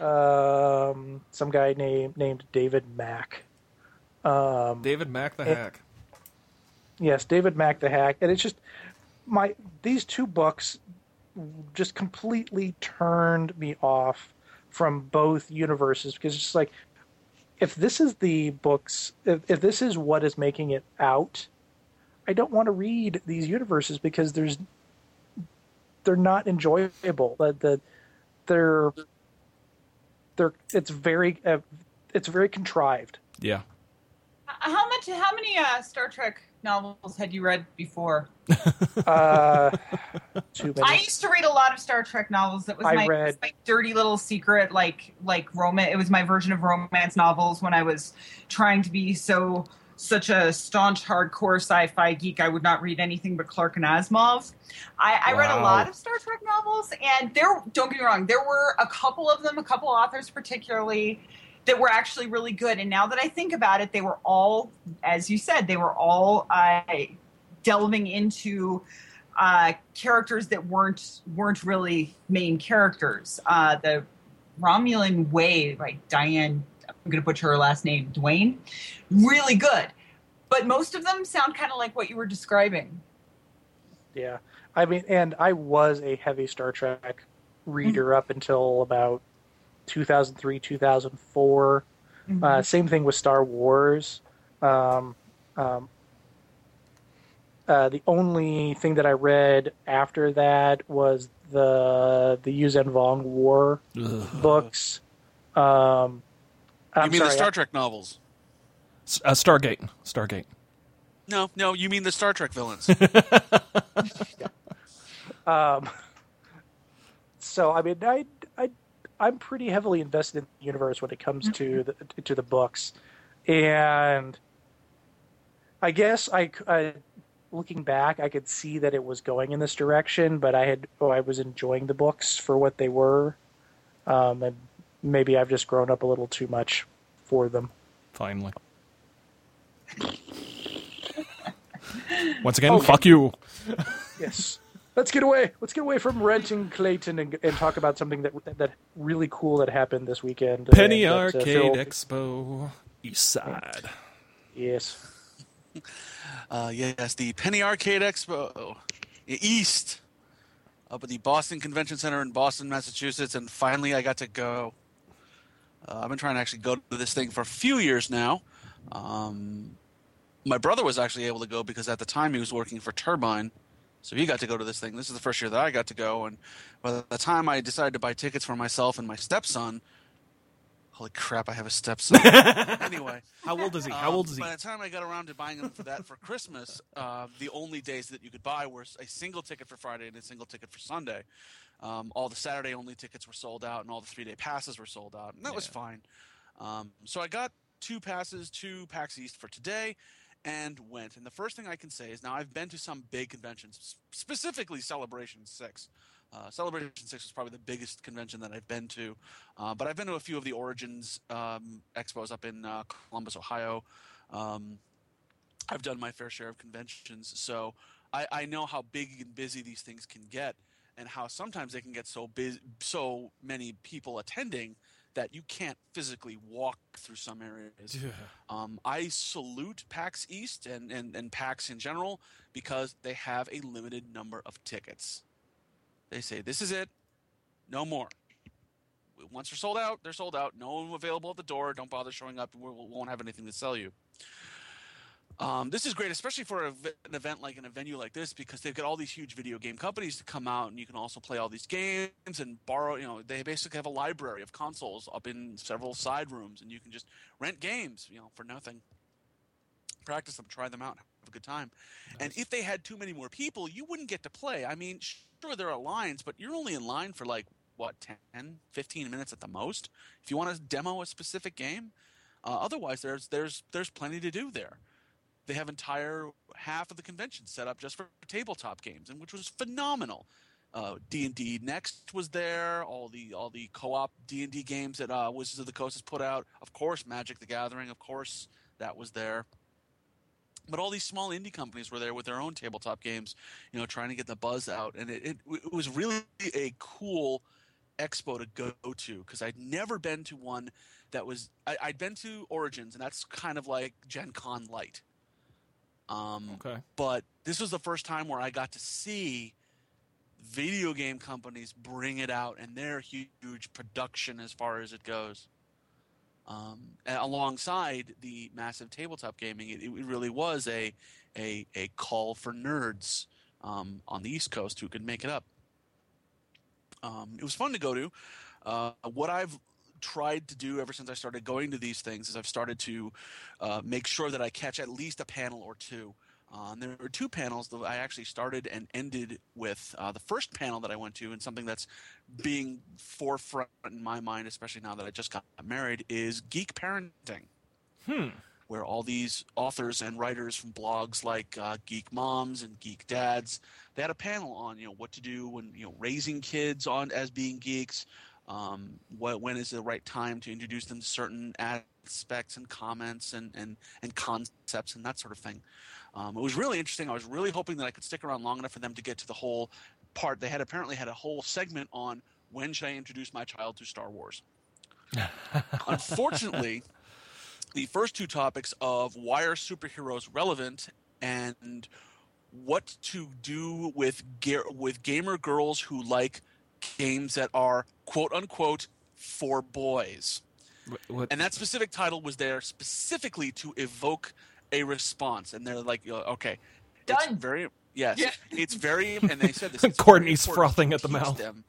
um, some guy named named David Mack. Um, David Mack the It- hack. yes, David Mack the hack, and it's just my these two books just completely turned me off from both universes because it's just like if this is the books if, if this is what is making it out i don't want to read these universes because there's they're not enjoyable the, the they're they're it's very uh, it's very contrived Yeah. How much? How many uh, Star Trek novels had you read before? uh too many I used to read a lot of Star Trek novels. That was I my, read- my dirty little secret, like like romance. It was my version of romance novels when I was trying to be so such a staunch hardcore sci-fi geek. I would not read anything but Clarke and Asimov. I, I read a lot of Star Trek novels, and there. Don't get me wrong, there were a couple of them, a couple authors particularly. That were actually really good, and now that I think about it, they were all, as you said, they were all uh, delving into uh, characters that weren't weren't really main characters. Uh, the Romulan Way by Diane, I'm going to butcher her last name, Duane, really good. But most of them sound kind of like what you were describing. Yeah, I mean, and I was a heavy Star Trek reader up until about 2003, 2004. Uh, same thing with Star Wars. Um, um, uh, the only thing that I read after that was the the Yuuzhan Vong War books. Um, You I'm mean sorry, the Star Trek novels? Uh, Stargate. Stargate. No, no, you mean the Star Trek villains. Um, so I mean, I, I, I'm pretty heavily invested in the universe when it comes to the to the books, and I guess I, c- I- looking back, I could see that it was going in this direction, but I had oh, I was enjoying the books for what they were, um, and maybe I've just grown up a little too much for them. Finally. Once again, Okay. fuck you. Yes. Let's get away. Let's get away from renting Clayton and, and talk about something that that really cool that happened this weekend. Penny and that, uh, Arcade Phil- Expo, East Side. Yes. Uh, yes, the Penny Arcade Expo East up at the Boston Convention Center in Boston, Massachusetts, and finally I got to go. Uh, I've been trying to actually go to this thing for a few years now. Um, my brother was actually able to go because at the time he was working for Turbine, so he got to go to this thing. This is the first year that I got to go, and by the time I decided to buy tickets for myself and my stepson, holy crap, I have a stepson. anyway, How old is he? How um, old is he? By the time I got around to buying them for that for Christmas, uh, the only days that you could buy were a single ticket for Friday and a single ticket for Sunday. Um, all the Saturday only tickets were sold out, and all the three day passes were sold out, and that was fine. Um, so I got two passes to PAX East for today, and went. And the first thing I can say is now I've been to some big conventions, specifically Celebration Six. Uh, Celebration Six was probably the biggest convention that I've been to, uh, but I've been to a few of the Origins um, expos up in uh, Columbus, Ohio. Um, I've done my fair share of conventions, so I, I know how big and busy these things can get, and how sometimes they can get so busy, so many people attending that you can't physically walk through some areas. Um, I salute PAX East and, and, and PAX in general because they have a limited number of tickets. They say, this is it, no more. Once they're sold out, they're sold out. No one available at the door. Don't bother showing up. We won't have anything to sell you. Um, this is great, especially for a an event like in a venue like this, because they've got all these huge video game companies to come out, and you can also play all these games and borrow. You know, they basically have a library of consoles up in several side rooms, and you can just rent games, you know, for nothing. Practice them, try them out, have a good time. And if they had too many more people, you wouldn't get to play. I mean, sure there are lines, but you're only in line for like what 10, 15 minutes at the most. If you want to demo a specific game, uh, otherwise there's there's there's plenty to do there they have entire half of the convention set up just for tabletop games, and which was phenomenal. Uh, D and D Next was there. All the all the co-op D and D games that uh, Wizards of the Coast has put out. Of course, Magic the Gathering. Of course, that was there. But all these small indie companies were there with their own tabletop games, you know, trying to get the buzz out, and it, it, it was really a cool expo to go to because I'd never been to one that was I, I'd been to Origins, and that's kind of like Gen Con light. Um, Okay. But this was the first time where I got to see video game companies bring it out and their huge production as far as it goes. Um, alongside the massive tabletop gaming, it, it really was a, a, a call for nerds um, on the East Coast who could make it up. Um, it was fun to go to. Uh, what I've tried to do ever since I started going to these things is I've started to uh, make sure that I catch at least a panel or two. Uh, and there were two panels that I actually started and ended with. Uh, the first panel that I went to, and something that's being forefront in my mind, especially now that I just got married, is geek parenting Hmm. where all these authors and writers from blogs like uh, Geek Moms and Geek Dads, they had a panel on you know what to do when you know raising kids on as being geeks. Um, what, when is the right time to introduce them to certain aspects and comments and, and, and concepts and that sort of thing. Um, it was really interesting. I was really hoping that I could stick around long enough for them to get to the whole part. They had apparently had a whole segment on when should I introduce my child to Star Wars. Unfortunately, the first two topics of why are superheroes relevant and what to do with ga- with gamer girls who like games that are quote unquote for boys. What? And that specific title was there specifically to evoke a response. And they're like, uh, okay, it's very yes, Yeah. it's very. And they said this. Courtney's frothing at the mouth. them-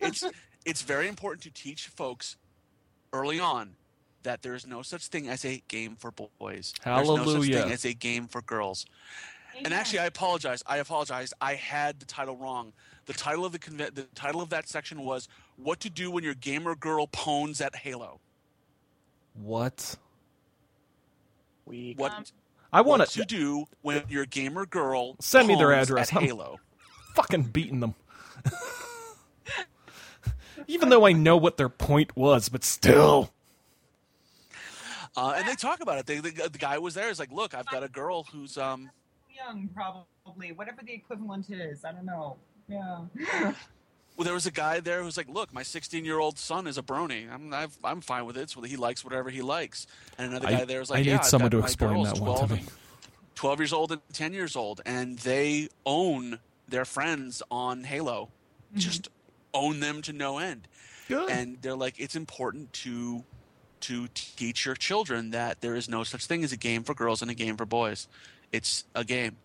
it's it's very important to teach folks early on that there is no such thing as a game for boys. There's no such Hallelujah. thing as a game for girls. And actually, I apologize. I apologize. I had the title wrong. The title of the conve- the title of that section was "What to Do When Your Gamer Girl Pones at Halo." What? We What Um, I want what to to do when your gamer girl Send me their address. at I'm- Halo. fucking beating them. Even though I know what their point was, but still. Uh, and they talk about it. They, the, the guy was there. Is like, look, I've got a girl who's um young, probably whatever the equivalent is. I don't know. Yeah. well, there was a guy there who's like, "Look, my 16 year old son is a brony. I'm I've, I'm fine with it. So he likes whatever he likes." And another I- guy there was like, I need I've someone to explain that one to me." 12 years old and 10 years old, and they own their friends on Halo. Mm-hmm. Just own them to no end. Good. And they're like, it's important to to teach your children that there is no such thing as a game for girls and a game for boys. It's a game.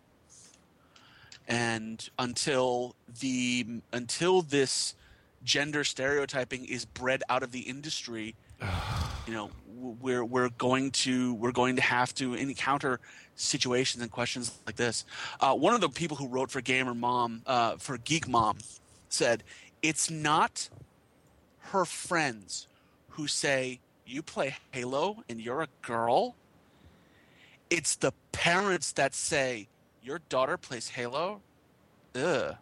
And until the until this gender stereotyping is bred out of the industry, you know, we're we're going to we're going to have to encounter situations and questions like this. Uh, one of the people who wrote for Gamer Mom, uh, for Geek Mom, said it's not her friends who say you play Halo and you're a girl. It's the parents that say your daughter plays Halo. Ugh.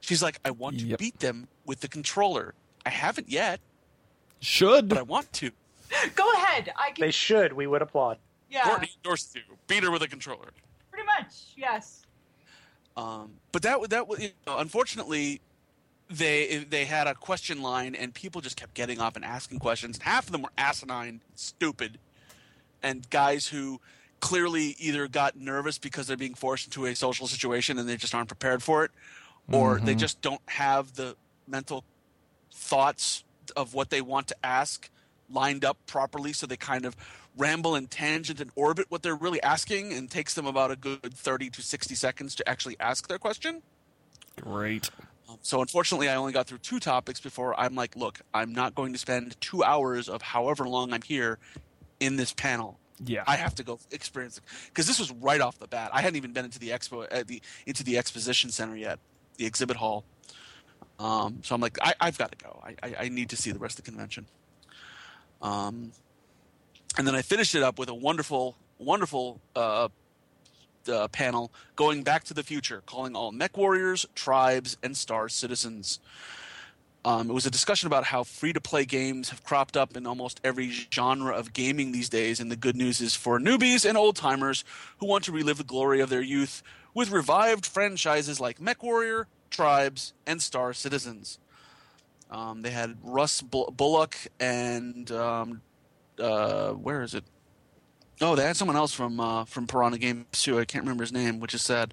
She's like, I want to Yep. beat them with the controller. I haven't yet, Should. but I want to. Go ahead. I can. They should. We would applaud. yeah, Courtney endorses you. Beat her with a controller. pretty much. Yes. Um, but that that was- you know, unfortunately they they had a question line and people just kept getting up and asking questions. Half of them were asinine, stupid, and guys who clearly either got nervous because they're being forced into a social situation and they just aren't prepared for it, or they just don't have the mental thoughts of what they want to ask lined up properly. So they kind of ramble and tangent and orbit what they're really asking and takes them about a good 30 to 60 seconds to actually ask their question. Great. Um, so unfortunately i only got through two topics before. I'm like look i'm not going to spend two hours of however long i'm here in this panel Yeah. i have to go experience it. Because this was right off the bat. I hadn't even been into the expo uh, the into the exposition center yet the exhibit hall. Um, so i'm like I, i've got to go. I, I, I need to see the rest of the convention. Um, and then I finished it up with a wonderful, wonderful uh, uh, panel going back to the future, calling all mech warriors, tribes, and star citizens. Um, it was a discussion about how free to play games have cropped up in almost every genre of gaming these days, and the good news is for newbies and old timers who want to relive the glory of their youth with revived franchises like MechWarrior, Tribes, and Star Citizens. Um, they had Russ Bull- Bullock and um, uh, where is it? Oh, they had someone else from uh, from Piranha Games too. I can't remember his name, which is sad.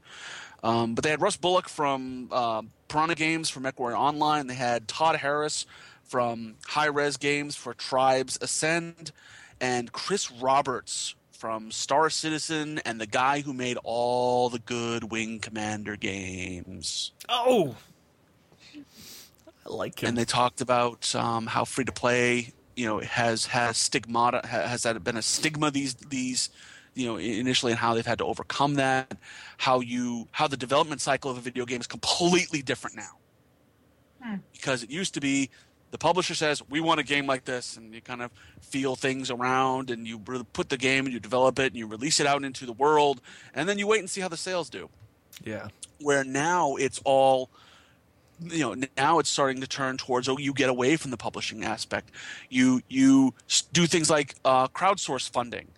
Um, but they had Russ Bullock from uh, Piranha Games from MechWarrior Online. They had Todd Harris from Hi-Rez Games for Tribes Ascend, and Chris Roberts from Star Citizen, and the guy who made all the good Wing Commander games. Oh. I like him. and they talked about um, how free to play you know has has stigmata has that been a stigma these these you know initially and how they've had to overcome that how you how the development cycle of a video game is completely different now. Because it used to be the publisher says we want a game like this and you kind of feel things around and you put the game and you develop it and you release it out into the world and then you wait and see how the sales do. Yeah. where now it's all you know now it's starting to turn towards oh you get away from the publishing aspect. You you do things like uh, crowdsource funding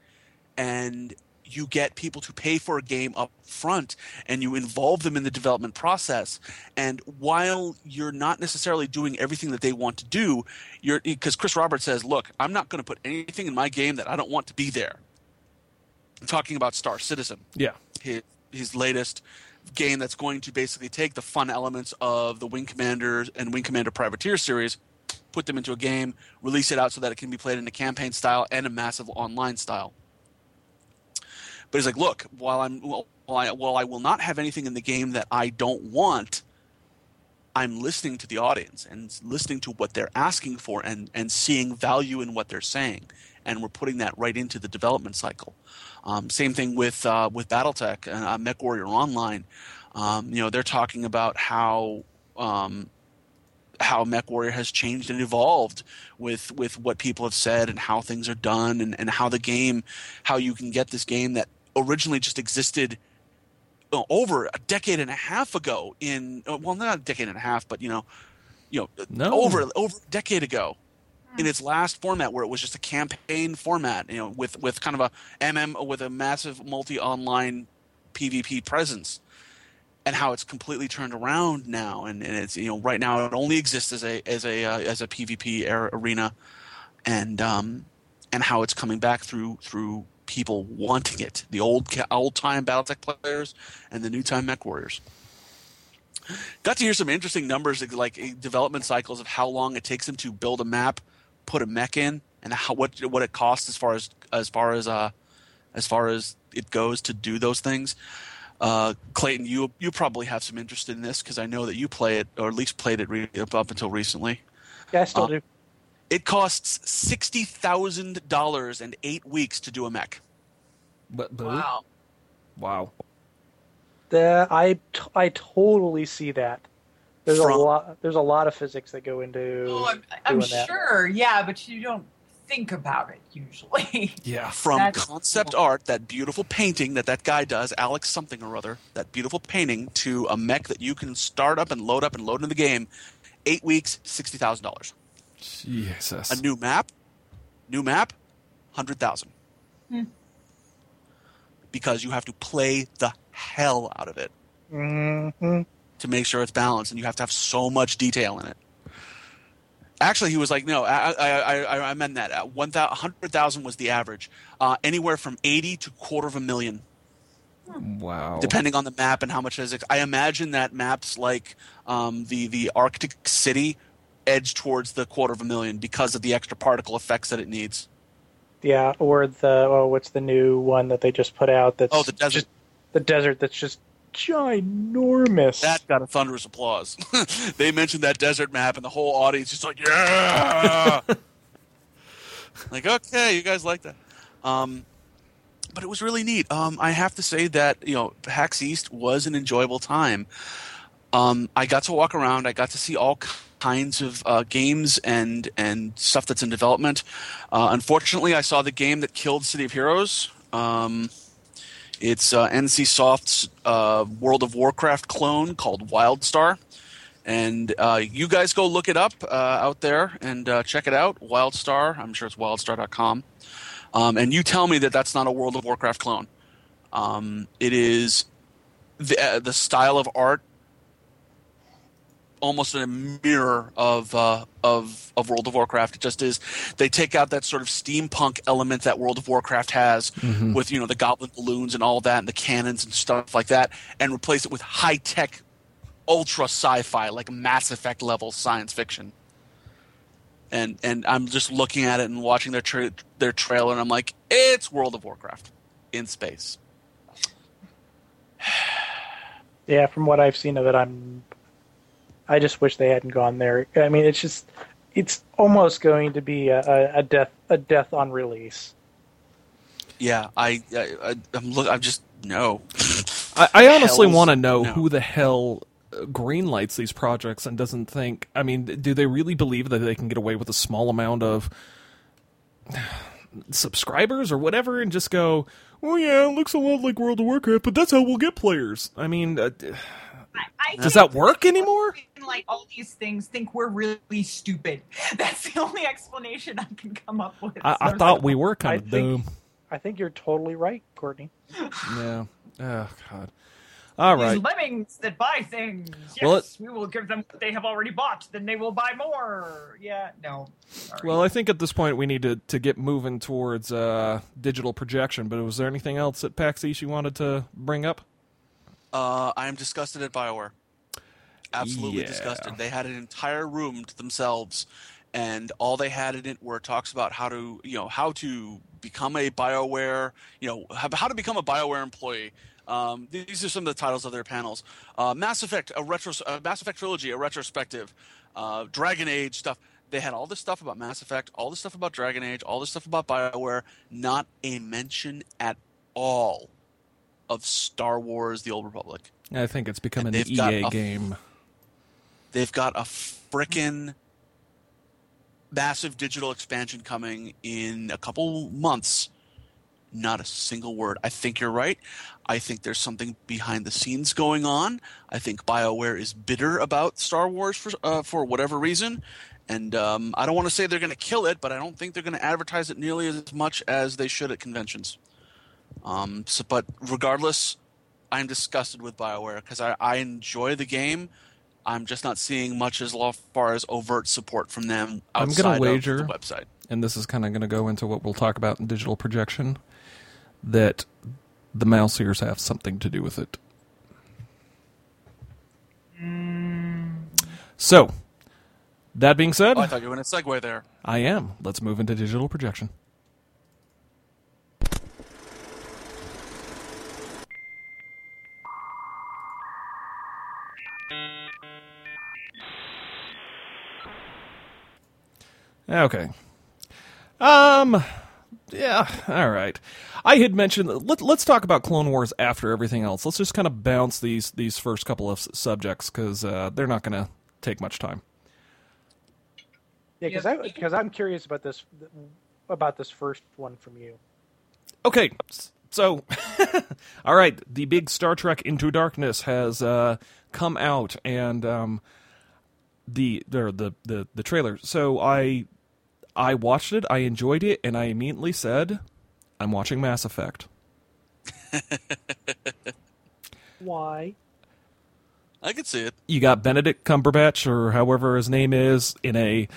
and you get people to pay for a game up front and you involve them in the development process and while you're not necessarily doing everything that they want to do you're because chris roberts says look i'm not going to put anything in my game that i don't want to be there i'm talking about star citizen Yeah. his, his latest game that's going to basically take the fun elements of the Wing Commander and Wing Commander Privateer series, put them into a game, release it out so that it can be played in a campaign style and a massive online style. But he's like, look, while I'm while I, while I will not have anything in the game that I don't want, I'm listening to the audience and listening to what they're asking for and, and seeing value in what they're saying. And we're putting that right into the development cycle. Um, same thing with uh, with BattleTech and uh, MechWarrior Online. Um, you know, they're talking about how um, how MechWarrior has changed and evolved with with what people have said and how things are done and, and how the game, how you can get this game that originally just existed uh, over a decade and a half ago in uh, well not a decade and a half but you know you know No. over over a decade ago in its last format where it was just a campaign format you know with with kind of a mm with a massive multi online pvp presence and how it's completely turned around now, and, and it's you know right now it only exists as a as a uh, as a PvP ar- arena, and um, and how it's coming back through through people wanting it, the old old time BattleTech players and the new time Mech Warriors. Got to hear some interesting numbers, like- eh, development cycles of how long it takes them to build a map, put a mech in, and how what what it costs as far as as far as uh as far as it goes to do those things. Uh, Clayton, you you probably have some interest in this because I know that you play it or at least played it re- up up until recently. Yeah, I still Uh, do. It costs sixty thousand dollars and eight weeks to do a mech. But, but Wow. wow. The, I t- I totally see that. There's From- a lot. There's a lot of physics that go into Oh, I'm, I'm doing that. sure. Yeah, but you don't think about it usually. Yeah. from That's concept cool. art, that beautiful painting that that guy does, Alex something or other, that beautiful painting to a mech that you can start up and load up and load into the game. Eight weeks, sixty thousand dollars. Jesus. A new map, new map, hundred thousand. Hmm. Because you have to play the hell out of it hmm to make sure it's balanced, and you have to have so much detail in it. Actually, he was like, "No, I I, I, I meant that. Uh, One hundred thousand was the average. Uh, anywhere from eighty to quarter of a million wow. depending on the map and how much physics. I imagine that maps like um, the the Arctic City edge towards the quarter of a million because of the extra particle effects that it needs. Yeah, or the oh, what's the new one that they just put out? That's Oh, the desert. Just, the desert that's just ginormous. That got a thunderous applause. they mentioned that desert map, and the whole audience just like, yeah. like, okay, you guys like that. Um, but it was really neat. Um, I have to say that you know, PAX East was an enjoyable time. Um, I got to walk around. I got to see all kinds of uh, games and and stuff that's in development. Uh, unfortunately, I saw the game that killed City of Heroes. Um, it's uh, NCsoft's uh, World of Warcraft clone called WildStar. And uh, you guys go look it up uh, out there and check it out. WildStar. I'm sure it's wildstar.com. Um, and you tell me that that's not a World of Warcraft clone. Um, it is the, the style of art almost a mirror of uh, of of World of Warcraft. It just is. They take out that sort of steampunk element that World of Warcraft has with you know the goblin balloons and all that, and the cannons and stuff like that, and replace it with high tech, ultra sci-fi like Mass Effect level science fiction. And and I'm just looking at it and watching their tra- their trailer, and I'm like, it's World of Warcraft in space. yeah, from what I've seen of it, I'm. I just wish they hadn't gone there. I mean, it's just, it's almost going to be a, a, a death a death on release. Yeah, I, I, I I'm look. I'm just no. I, I honestly want to know no. who the hell uh, greenlights these projects and doesn't think. I mean, do they really believe that they can get away with a small amount of subscribers or whatever, and just go, "Oh yeah, it looks a lot like World of Warcraft, but that's how we'll get players." I mean, uh, d- I, I does that work anymore? Like all these things, think we're really stupid. That's the only explanation I can come up with. I, I So- thought we were kind I of think- doomed. I think you're totally right, Courtney. Yeah. Oh God. All These right. lemmings that buy things. Yes, Well, it- we will give them what they have already bought. Then they will buy more. Yeah, no. Sorry. Well, I think at this point we need to, to get moving towards uh, digital projection. But was there anything else at PAX East you wanted to bring up? Uh, I am disgusted at Bioware. Absolutely Yeah. disgusted. They had an entire room to themselves, and all they had in it were talks about how to, you know, how to become a Bioware, you know, how, to become a Bioware employee. Um, these are some of the titles of their panels: uh, Mass Effect, a retro, uh, Mass Effect trilogy, a retrospective, uh, Dragon Age stuff. They had all this stuff about Mass Effect, all this stuff about Dragon Age, all this stuff about Bioware. Not a mention at all of Star Wars: The Old Republic. I think it's become they've got EA a- game. They've got a frickin' massive digital expansion coming in a couple months. Not a single word. I think you're right. I think there's something behind the scenes going on. I think BioWare is bitter about Star Wars for uh, for whatever reason, and um, I don't want to say they're going to kill it, but I don't think they're going to advertise it nearly as much as they should at conventions. Um, so, but regardless, I'm disgusted with Bioware because I, I enjoy the game. I'm just not seeing much as far as overt support from them I'm gonna of wager- the website. and this is kind of going to go into what we'll talk about in digital projection, that the mouse ears have something to do with it. So, that being said, Oh, I thought you were going to segue there. I am. Let's move into digital projection. Okay. Um. Yeah. All right. I had mentioned. Let, let's talk about Clone Wars after everything else. Let's just kind of bounce these these first couple of s- subjects because uh, they're not going to take much time. Yeah, because I because I'm curious about this about this first one from you. Okay, so all right, the big Star Trek Into Darkness has uh, come out, and um, the the the the the trailer. So I I watched it, I enjoyed it, and I immediately said, "I'm watching Mass Effect." Why? I could see it. You got Benedict Cumberbatch, or however his name is, in a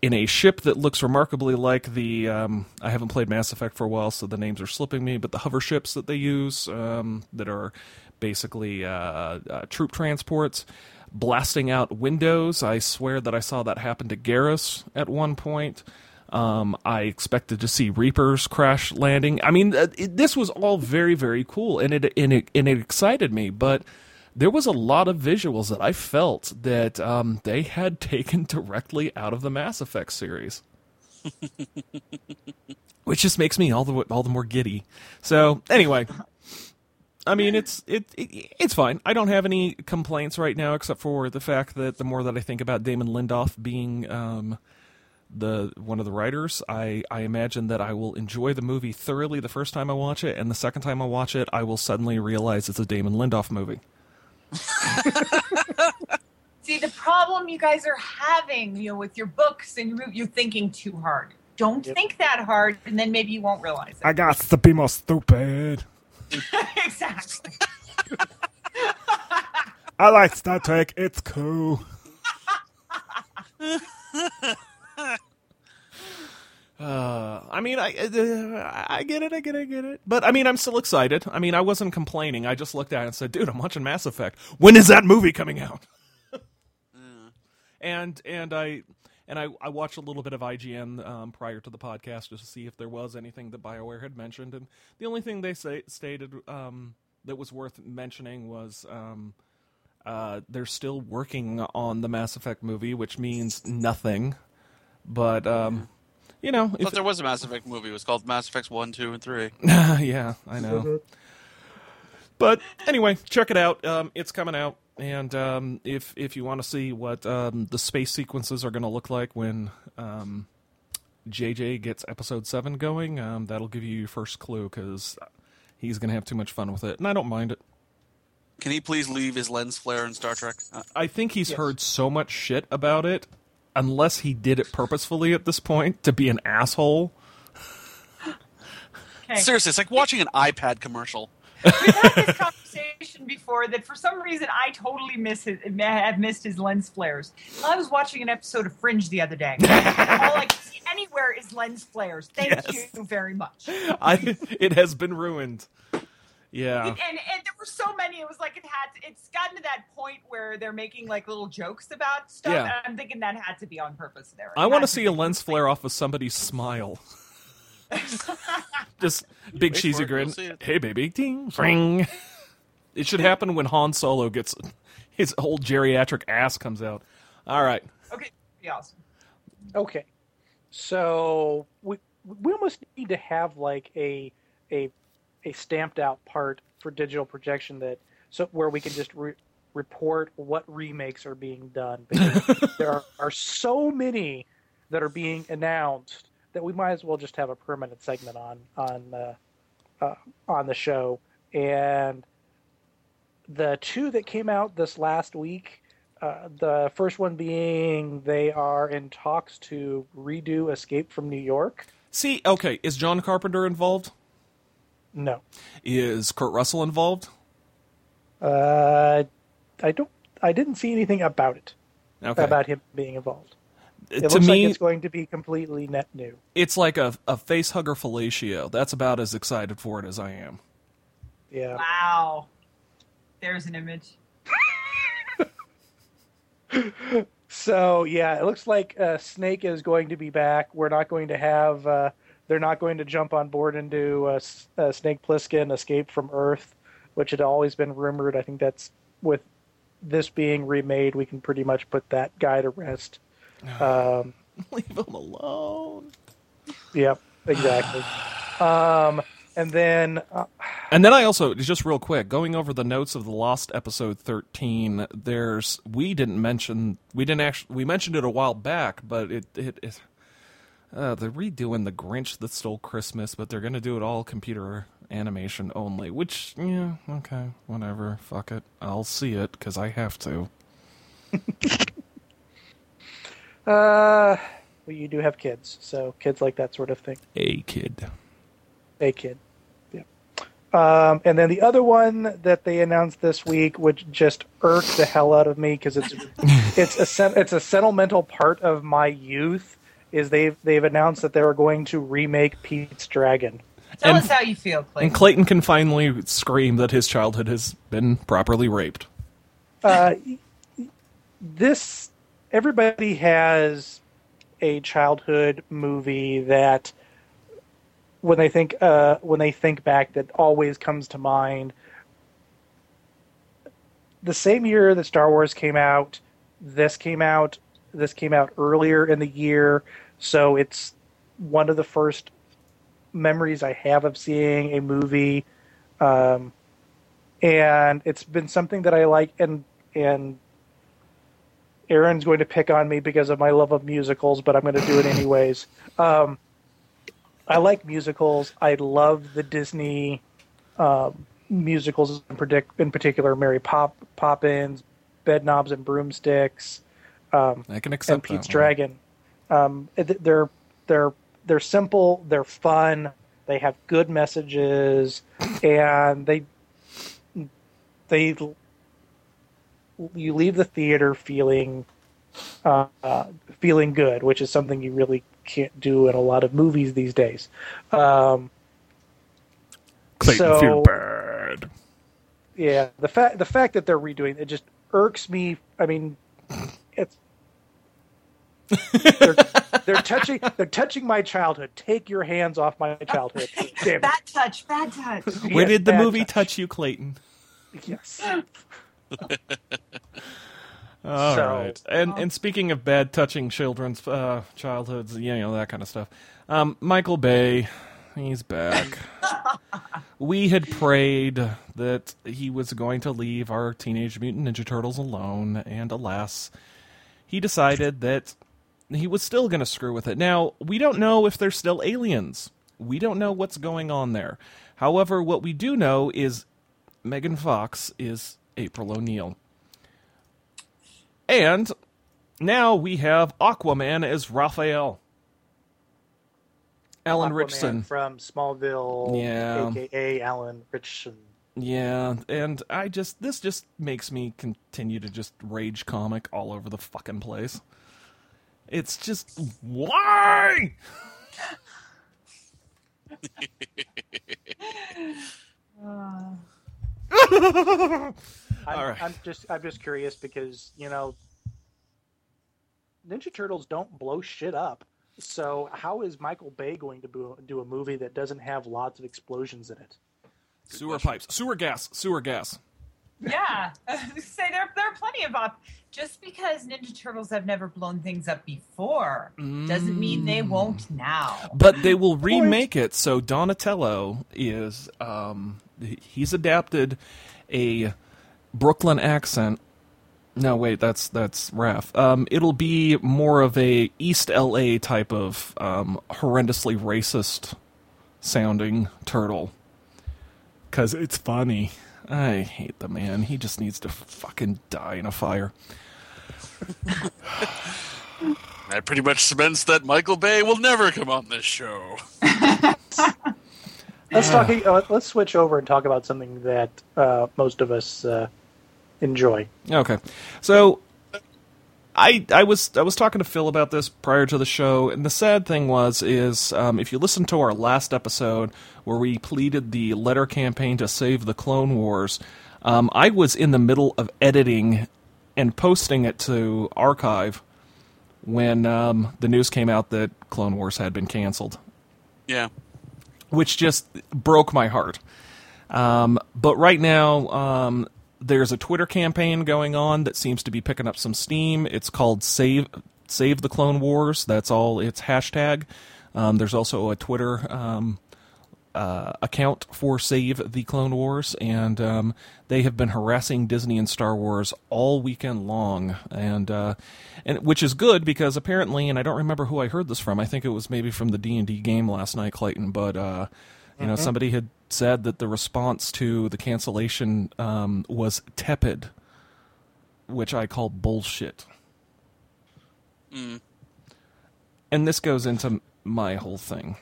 in a ship that looks remarkably like the. Um, I haven't played Mass Effect for a while, so the names are slipping me. But the hover ships that they use, um, that are basically uh, uh, troop transports, blasting out windows. I swear that I saw that happen to Garrus at one point. Um, I expected to see Reapers crash landing. I mean, uh, it, this was all very, very cool, and it and it and it excited me. But there was a lot of visuals that I felt that um, they had taken directly out of the Mass Effect series, which just makes me all the all the more giddy. So anyway, I mean it's it, it it's fine. I don't have any complaints right now except for the fact that the more that I think about Damon Lindelof being um, the one of the writers, I I imagine that I will enjoy the movie thoroughly the first time I watch it, and the second time I watch it, I will suddenly realize it's a Damon Lindelof movie. See, the problem you guys are having, you know, with your books and your, you're thinking too hard. Don't think that hard, and then maybe you won't realize it. I got to be more stupid. exactly. I like Star Trek. It's cool. Uh, I mean, I uh, I get it, I get it, I get it. But I mean, I'm still excited. I mean, I wasn't complaining. I just looked at it and said, "Dude, I'm watching Mass Effect. When is that movie coming out?" and and I and I, I watched a little bit of IGN um, prior to the podcast just to see if there was anything that Bioware had mentioned, and the only thing they say, stated um, that was worth mentioning was. Um, uh, they're still working on the Mass Effect movie, which means nothing. But um, you know, I if, thought there was a Mass Effect movie. It was called Mass Effect 1, 2, and 3. yeah, I know. But anyway, check it out. Um, it's coming out, and um, if if you want to see what um, the space sequences are going to look like when um, JJ gets Episode Seven going, um, that'll give you your first clue because he's going to have too much fun with it, and I don't mind it. Can he please leave his lens flare in Star Trek? Uh, I think he's heard so much shit about it, unless he did it purposefully at this point to be an asshole. Okay. seriously, it's like watching an iPad commercial. We've had this conversation before that for some reason I totally miss his, have missed his lens flares. I was watching an episode of Fringe the other day. All I can see anywhere is lens flares. Thank Yes. you very much. I it has been ruined. Yeah. And, and there were so many. It was like it had. It's gotten to that point where they're making like little jokes about stuff. Yeah. And I'm thinking that had to be on purpose. There. I want to see a lens flare off of somebody's smile. Just big cheesy it, grin. you'll see it. Hey, baby, ding, ring. It should happen when Han Solo gets his old geriatric ass comes out. All right. Okay, be awesome. Okay, so we we almost need to have like a a a stamped out part for digital projection that so where we can just re- report what remakes are being done because there are, are so many that are being announced that we might as well just have a permanent segment on on uh, uh, on the show and the two that came out this last week uh, the first one being they are in talks to redo Escape from New York. See, okay, is John Carpenter involved? No. Is Kurt Russell involved? Uh, I don't. I didn't see anything about it Okay. about him being involved. It to looks me, like it's going to be completely net new. it's like a, a face hugger fellatio. That's about as excited for it as I am. Yeah. Wow. There's an image. So yeah, it looks like uh, Snake is going to be back. We're not going to have. Uh, they're not going to jump on board and do uh, S- uh, Snake Plissken Escape from Earth, which had always been rumored. I think that's with this being remade, we can pretty much put that guy to rest. Um, Leave him alone. yep, exactly. Um, and then uh, And then I also just real quick going over the notes of the Lost episode thirteen. There's we didn't mention we didn't actually we mentioned it a while back, but it it, it uh, they're redoing the Grinch that stole Christmas, but they're gonna do it all computer animation only. Which yeah okay whatever fuck it I'll see it because I have to. uh, well, you do have kids, so kids like that sort of thing. A kid. A kid. Yeah. Um, and then the other one that they announced this week, which just irked the hell out of me because it's it's a sen- it's a sentimental part of my youth. Is they've they've announced that they were going to remake Pete's Dragon. Tell And- us how you feel, Clayton. And Clayton can finally scream that his childhood has been properly raped. Uh, this everybody has a childhood movie that when they think uh, when they think back that always comes to mind the same year that Star Wars came out this came out this came out earlier in the year so it's one of the first memories I have of seeing a movie um, and it's been something that I like and and Aaron's going to pick on me because of my love of musicals, but I'm going to do it anyways. Um, I like musicals. I love the Disney um, musicals in, predic- in particular, Mary Pop- Poppins, Bedknobs and Broomsticks, um, I can accept and Pete's. Dragon. Um, they're they're they're simple. They're fun. They have good messages, and they they you leave the theater feeling uh, uh, feeling good, which is something you really can't do in a lot of movies these days. Um, Clayton so- feel bad. yeah, the fact the fact that they're redoing it just irks me. I mean, it's they're, they're touching they're touching my childhood. Take your hands off my childhood. Damn it. Bad touch, bad touch. Where Yes, did the bad movie touch you, Clayton? Yes. All So- right. And and speaking of bad touching children's uh, childhoods, you know that kind of stuff. Um, Michael Bay, he's back. we had prayed that he was going to leave our Teenage Mutant Ninja Turtles alone, and alas, he decided that he was still going to screw with it. Now we don't know if they're still aliens. We don't know what's going on there. However, what we do know is Megan Fox is April O'Neil. And now we have Aquaman as Raphael. Alan Aquaman Richardson. from Smallville, Yeah. aka Alan Richardson. Yeah, and I just this just makes me continue to just rage comic all over the fucking place. It's just why? Uh, I'm, All right. I'm just I'm just curious because you know Ninja Turtles don't blow shit up. So how is Michael Bay going to do, do a movie that doesn't have lots of explosions in it? Sewer pipes, sewer gas, sewer gas. yeah. Say there, there are plenty of op. Just because Ninja Turtles have never blown things up before doesn't mean they won't now. But they will remake it. So Donatello is um he's adapted a Brooklyn accent. No, wait, that's that's Raph. Um, it'll be more of a East LA type of um, horrendously racist sounding turtle. Cause it's funny. I hate the man. He just needs to fucking die in a fire. That pretty much cements that Michael Bay will never come on this show. Let's talk. Uh, let's switch over and talk about something that uh, most of us uh, enjoy. Okay, so I I was I was talking to Phil about this prior to the show, and the sad thing was is um, if you listen to our last episode where we pleaded the letter campaign to save the Clone Wars, um, I was in the middle of editing and posting it to archive when um, the news came out that Clone Wars had been canceled Yeah. which just broke my heart. Um, but right now, um, there's a Twitter campaign going on that seems to be picking up some steam. It's called Save Save the Clone Wars. That's all its hashtag. Um, there's also a Twitter um, uh, account for Save the Clone Wars, and um, they have been harassing Disney and Star Wars all weekend long, and uh, and which is good because apparently, and I don't remember who I heard this from. I think it was maybe from the D and D game last night, Clayton. But uh, you know, somebody had said that the response to the cancellation um, was tepid, which I call bullshit. And this goes into my whole thing.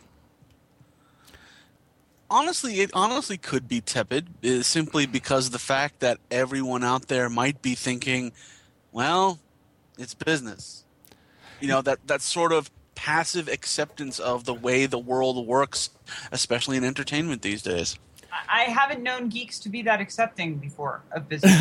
honestly, it honestly could be tepid, uh, simply because of the fact that everyone out there might be thinking, "Well, it's business." You know that that sort of passive acceptance of the way the world works, especially in entertainment these days. I I haven't known geeks to be that accepting before of business.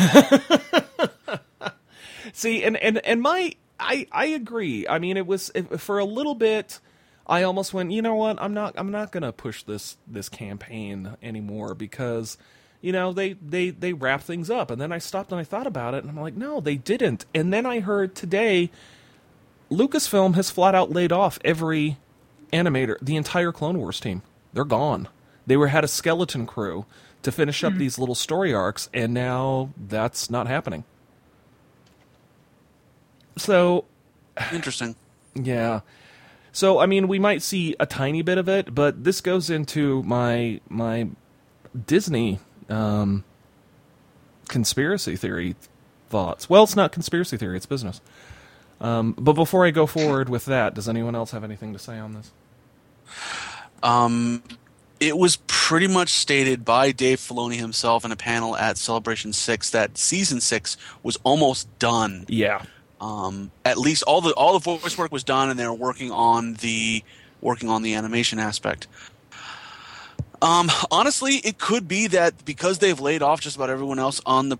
See, and and and my I I agree. I mean, it was for a little bit. I almost went, you know what? I'm not I'm not gonna push this this campaign anymore because, you know, they they they wrap things up. And then I stopped and I thought about it, and I'm like, no, they didn't. And then I heard today, Lucasfilm has flat out laid off every animator, the entire Clone Wars team. They're gone. They were had a skeleton crew to finish up these little story arcs, and now that's not happening. So Interesting. yeah. So I mean, we might see a tiny bit of it, but this goes into my my Disney um, conspiracy theory thoughts. Well, it's not conspiracy theory; it's business. Um, but before I go forward with that, does anyone else have anything to say on this? Um, it was pretty much stated by Dave Filoni himself in a panel at Celebration Six that season six was almost done. Yeah. Um, at least all the all the voice work was done, and they were working on the working on the animation aspect. Um, honestly, it could be that because they've laid off just about everyone else on the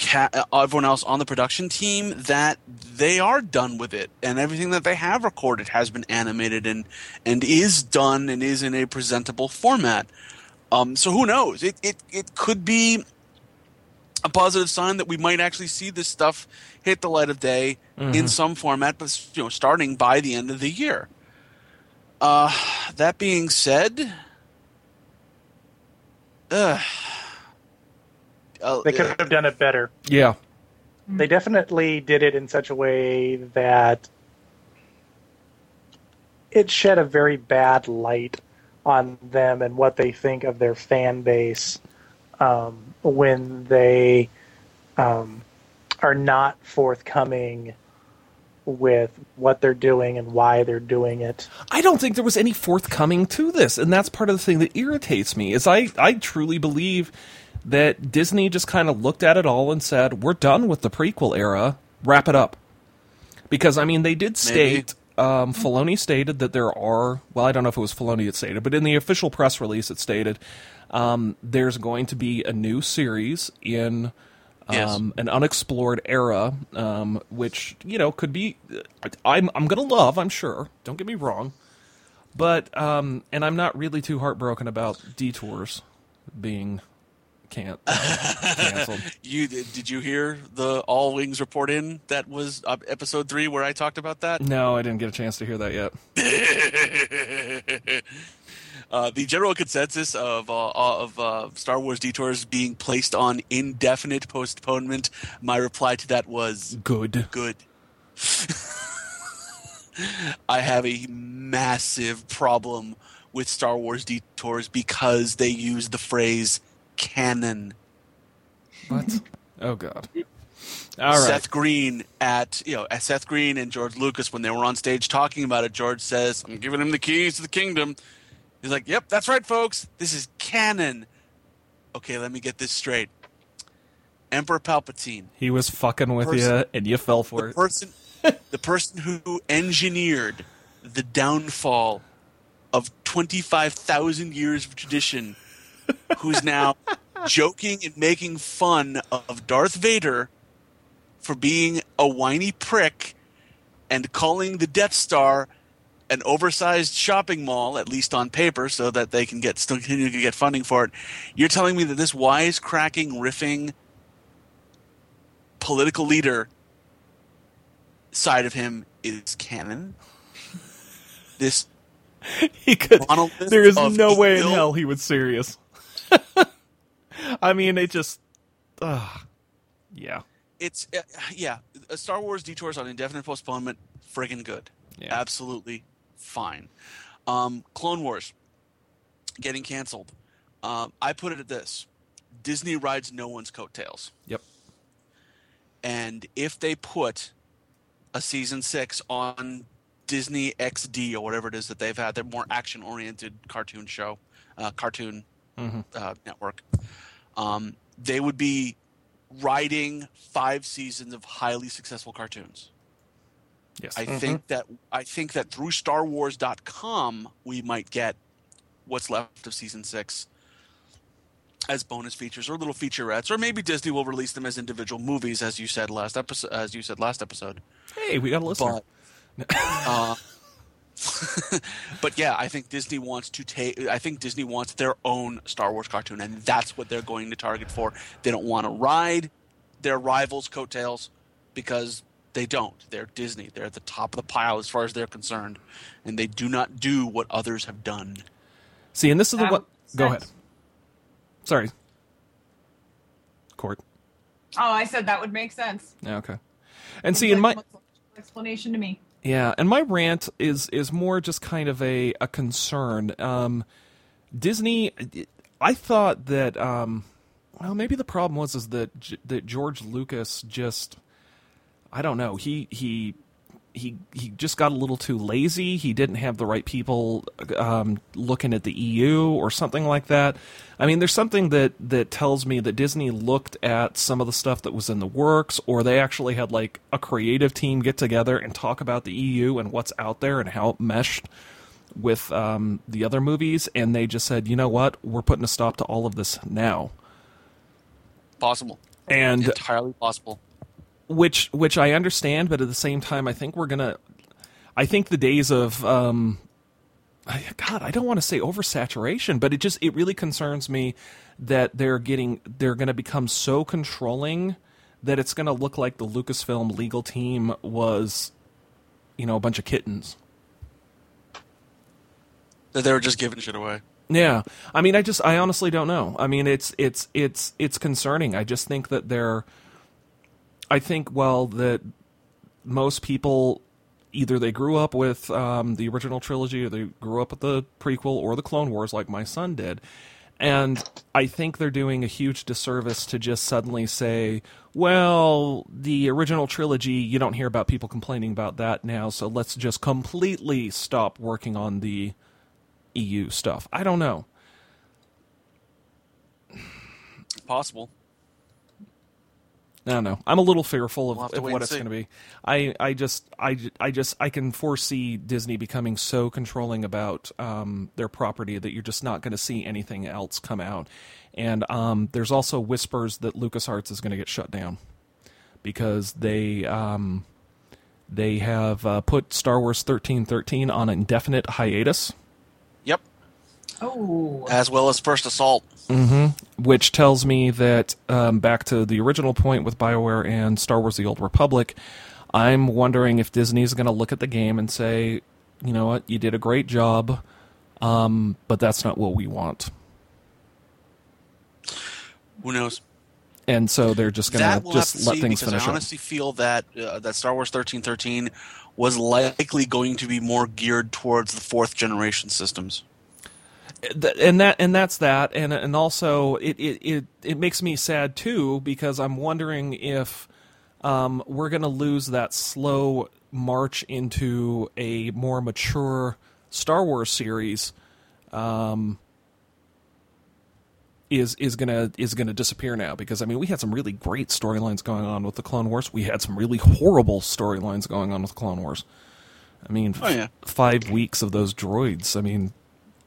ca- everyone else on the production team, that they are done with it, and everything that they have recorded has been animated and and is done and is in a presentable format. Um, so who knows? It it it could be a positive sign that we might actually see this stuff hit the light of day in some format, but you know, starting by the end of the year. Uh, that being said, uh, uh, They could have done it better. Yeah. They definitely did it in such a way that it shed a very bad light on them and what they think of their fan base um, when they um, are not forthcoming with what they're doing and why they're doing it. I don't think there was any forthcoming to this, and that's part of the thing that irritates me. Is I I truly believe that Disney just kind of looked at it all and said, "We're done with the prequel era. Wrap it up." Because I mean, they did state. Um, Filoni stated that there are. Well, I don't know if it was Filoni that stated, but in the official press release, it stated um, there's going to be a new series in Yes. um, an unexplored era, um, which you know could be. I'm I'm gonna love. I'm sure. Don't get me wrong, but um, and I'm not really too heartbroken about detours being can't canceled. you did you hear the All Wings report in that was uh, episode three where I talked about that? No, I didn't get a chance to hear that yet. uh, the general consensus of uh, of uh, Star Wars detours being placed on indefinite postponement. My reply to that was Good. good. I have a massive problem with Star Wars detours because they use the phrase canon. What? oh God. All right. Seth Green at you know at Seth Green and George Lucas when they were on stage talking about it, George says, "I'm giving him the keys to the kingdom." He's like, "Yep, that's right, folks. This is canon." Okay, let me get this straight. Emperor Palpatine, He was fucking with Person- you, and you fell for the it. person, the person who engineered the downfall of twenty-five thousand years of tradition, who's now joking and making fun of Darth Vader for being a whiny prick and calling the Death Star an oversized shopping mall, at least on paper, so that they can get still continue to get funding for it. You're telling me that this wisecracking, riffing political leader side of him is canon? This he could. There is no way in hell he was serious. I mean, it just. Uh, yeah. it's uh, yeah, Star Wars detours on indefinite postponement, friggin' good. Yeah. Absolutely fine. Um, Clone Wars getting canceled. Um, I put it at this: Disney rides no one's coattails, Yep. and if they put a season six on Disney XD or whatever it is that they've had, their more action-oriented cartoon show, uh, cartoon uh, network, um, they would be riding five seasons of highly successful cartoons. Yes. I think that I think that through StarWars.com we might get what's left of season six as bonus features or little featurettes, or maybe Disney will release them as individual movies, as you said last episode. As you said last episode, hey, we got a listener. but uh, but yeah, I think Disney wants to take. I think Disney wants their own Star Wars cartoon, and that's what they're going to target for. They don't want to ride their rivals' coattails because they don't. They're Disney. They're at the top of the pile as far as they're concerned, and they do not do what others have done. See, and this is the That what. makes Go ahead. Sorry. Court. Oh, I said that would make sense. Yeah, okay. And see, in my explanation to me. Yeah, and my rant is is more just kind of a a concern. Um, Disney, I thought that um, well, maybe the problem was is that that George Lucas just I don't know he he he he just got a little too lazy. He didn't have the right people um, looking at the EU or something like that. I mean, there's something that that tells me that Disney looked at some of the stuff that was in the works, or they actually had like a creative team get together and talk about the EU and what's out there and how it meshed with um, the other movies, and they just said, you know what, we're putting a stop to all of this now. Possible, And entirely possible. Which which I understand, but at the same time, I think we're gonna. I think the days of um, I, God, I don't want to say oversaturation, but it just it really concerns me that they're getting they're going to become so controlling that it's going to look like the Lucasfilm legal team was, you know, a bunch of kittens. That they were just giving shit away. Yeah, I mean, I just, I honestly don't know. I mean, it's, it's, it's, it's concerning. I just think that they're, I think, well, that most people either they grew up with um, the original trilogy, or they grew up with the prequel or the Clone Wars, like my son did, and I think they're doing a huge disservice to just suddenly say, well, the original trilogy, you don't hear about people complaining about that now, so let's just completely stop working on the EU stuff. I don't know. Possible. I don't know. I'm a little fearful of, We'll of what it's going to be. I, I just, I, I just, I can foresee Disney becoming so controlling about um, their property that you're just not going to see anything else come out. And um, there's also whispers that LucasArts is going to get shut down because they, um, they have uh, put Star Wars 1313 on an indefinite hiatus. Yep. Oh, As well as First Assault. which tells me that um, back to the original point with BioWare and Star Wars: The Old Republic, I'm wondering if Disney's going to look at the game and say, you know what, you did a great job, um, but that's not what we want, Who knows? and so they're just going to we'll just to let see things because finish I up. honestly feel that uh, that Star Wars thirteen thirteen was likely going to be more geared towards the fourth generation systems. And that and that's that and and also it it it, it makes me sad too because I'm wondering if um, we're going to lose that slow march into a more mature Star Wars series um, is is gonna is gonna disappear now because I mean we had some really great storylines going on with the Clone Wars. We had some really horrible storylines going on with Clone Wars. I mean, Oh, yeah. five weeks of those droids. I mean,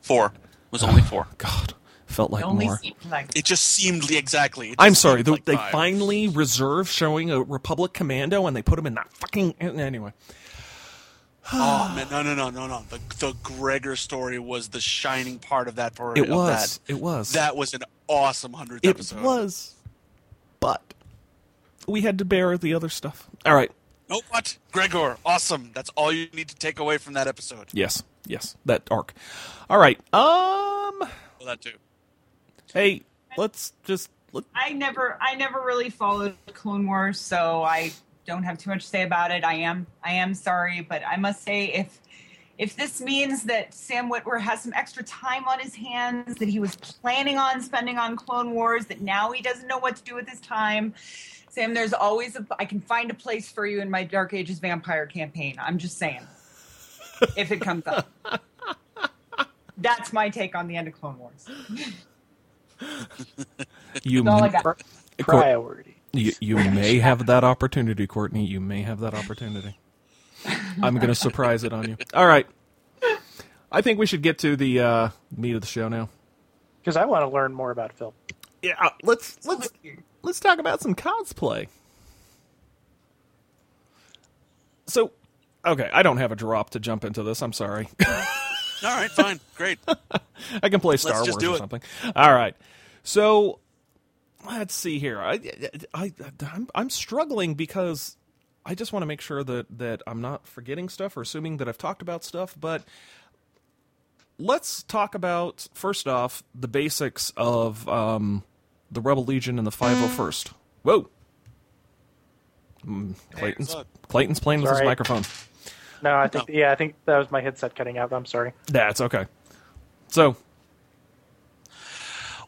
Four was only oh, four. God, felt like It only more. like It just seemed li- exactly. It I'm sorry. seemed They, like they five. finally reserve showing a Republic commando, and they put him in that fucking anyway. Oh man, no, no, no, no, no. The the Gregor story was the shining part of that. For It was. That. It was. That was an awesome hundredth It episode. was, but we had to bear the other stuff. All right. No, what? Gregor, awesome. That's all you need to take away from that episode. Yes. Yes. That arc. All right. Um. Well, that too. Hey, let's just. Let, I never I never really followed Clone Wars, so I don't have too much to say about it. I am I am sorry, but I must say if if this means that Sam Witwer has some extra time on his hands that he was planning on spending on Clone Wars, that now he doesn't know what to do with his time. Sam, there's always a I can find a place for you in my Dark Ages vampire campaign. I'm just saying. If it comes up. That's my take on the end of Clone Wars. you, That's all I got. Priority. you you may have that opportunity, Courtney. You may have that opportunity. I'm going to surprise it on you. All right. I think we should get to the uh, meat of the show now. Because I want to learn more about Phil. Yeah, uh, let's let's let's talk about some cosplay. So, okay, I don't have a drop to jump into this. I'm sorry. All right, fine, great. I can play Star Wars do or something. All right. So, let's see here. I, I, I'm, I'm struggling because I just want to make sure that that I'm not forgetting stuff or assuming that I've talked about stuff. But let's talk about first off the basics of um, the Rebel Legion and the 501st. Whoa. Mm, Clayton's what's? Clayton's playing with his microphone. No, I think yeah, I think that was my headset cutting out. I'm sorry. That's okay. So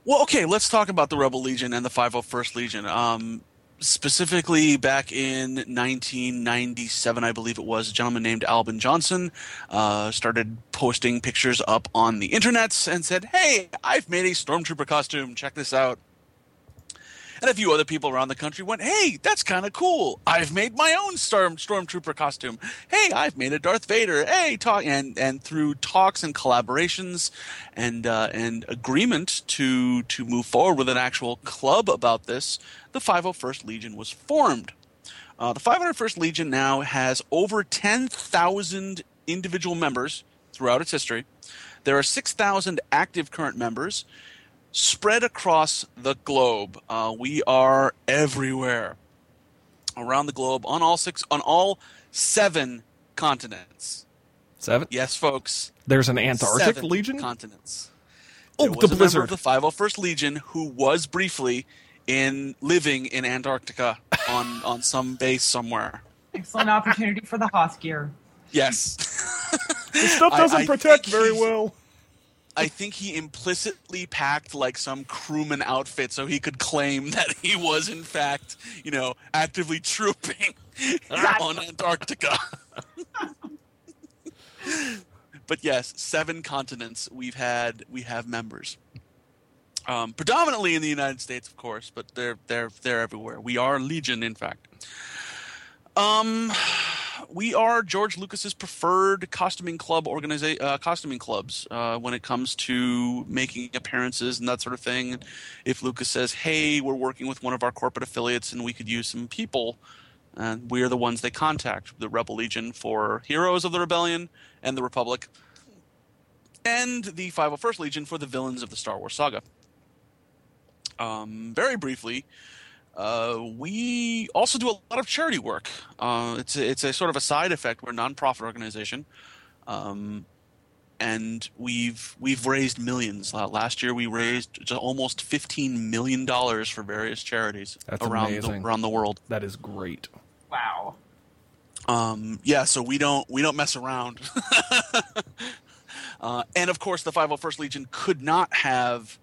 Well, okay, let's talk about the Rebel Legion and the 501st Legion. Um, specifically, back in 1997, I believe it was, a gentleman named Albin Johnson uh, started posting pictures up on the internets and said, Hey, I've made a Stormtrooper costume. Check this out. And a few other people around the country went, "Hey, that's kind of cool. I've made my own storm stormtrooper costume. Hey, I've made a Darth Vader. Hey, talk." And and through talks and collaborations, and uh, and agreement to to move forward with an actual club about this, the 501st Legion was formed. Uh, the 501st Legion now has over 10,000 individual members throughout its history. There are 6,000 active current members spread across the globe. Uh, we are everywhere around the globe on all six on all seven continents. seven. Yes, folks. There's an Antarctic seven Legion. continents. Oh, was the a Blizzard. member of the 501st Legion who was briefly in living in Antarctica on on some base somewhere. Excellent opportunity for the Hoth gear. Yes. The stuff doesn't I protect very he's- well. I think he implicitly packed like some crewman outfit so he could claim that he was in fact, you know, actively trooping on Antarctica. but yes, seven continents we've had we have members. Um, predominantly in the United States, of course, but they're they're they're everywhere. We are Legion, in fact. Um, we are George Lucas's preferred costuming club organiza- uh, costuming clubs uh, when it comes to making appearances and that sort of thing. If Lucas says, "Hey, we're working with one of our corporate affiliates and we could use some people," uh, we are the ones they contact. The Rebel Legion for Heroes of the Rebellion and the Republic, and the 501st Legion for the villains of the Star Wars saga. Um, very briefly, uh, we also do a lot of charity work. Uh, it's a, it's a sort of a side effect. We're a nonprofit organization, um, and we've we've raised millions. Uh, last year, we raised almost fifteen million dollars for various charities That's around the, around the world. That is great. Wow. Um, yeah, so we don't we don't mess around. uh, and of course, the 501st Legion could not have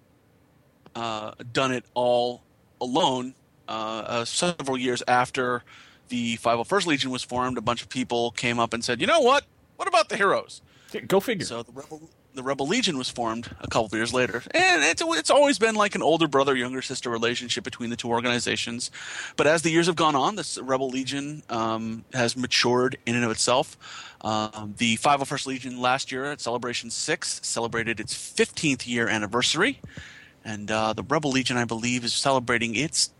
uh, done it all alone. Uh, uh, several years after the 501st Legion was formed, a bunch of people came up and said, "You know what? What about the heroes?" Go figure. So the Rebel, the Rebel Legion was formed a couple of years later, and it's it's always been like an older brother younger sister relationship between the two organizations. But as the years have gone on, this Rebel Legion um, has matured in and of itself. Um, the 501st Legion last year at Celebration Six celebrated its 15th year anniversary, and uh, the Rebel Legion, I believe, is celebrating its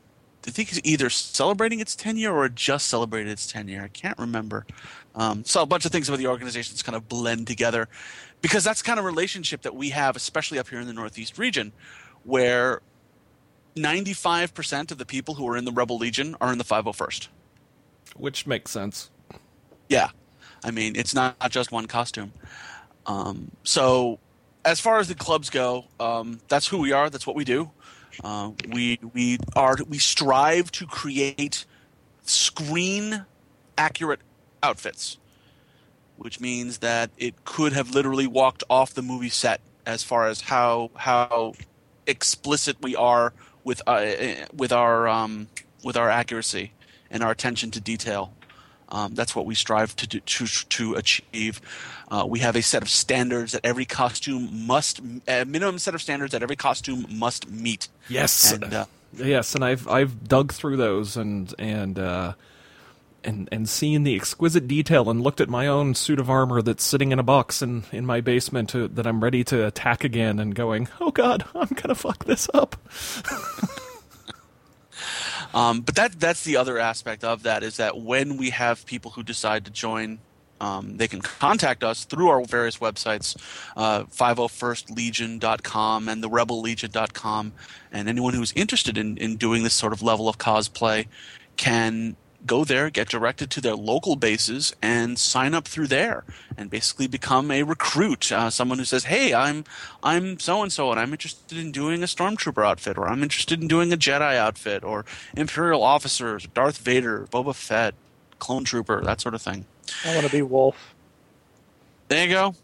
I think it's either celebrating its 10 year or just celebrated its 10 year. I can't remember. Um, so a bunch of things about the organizations kind of blend together because that's kind of relationship that we have, especially up here in the Northeast region, where 95% of the people who are in the Rebel Legion are in the 501st. Which makes sense. Yeah. I mean, it's not just one costume. Um, so, as far as the clubs go, um, that's who we are. That's what we do. Uh, we we are we strive to create screen accurate outfits, which means that it could have literally walked off the movie set as far as how how explicit we are with uh, with our um, with our accuracy and our attention to detail. Um, that's what we strive to do, to to achieve. Uh, we have a set of standards that every costume must a minimum set of standards that every costume must meet. Yes. And, uh, yes, and I've I've dug through those and and uh, and and seen the exquisite detail and looked at my own suit of armor that's sitting in a box in in my basement to, that I'm ready to attack again and going, oh god, I'm gonna fuck this up. Um, but that that's the other aspect of that is that when we have people who decide to join, um, they can contact us through our various websites, uh, 501stlegion.com and the rebellegion.com. And anyone who's interested in, in doing this sort of level of cosplay can go there, get directed to their local bases, and sign up through there, and basically become a recruit. Uh, someone who says, "Hey, I'm I'm so and so, and I'm interested in doing a stormtrooper outfit, or I'm interested in doing a Jedi outfit, or Imperial officers, Darth Vader, Boba Fett, clone trooper, that sort of thing." I want to be Wolf. There you go.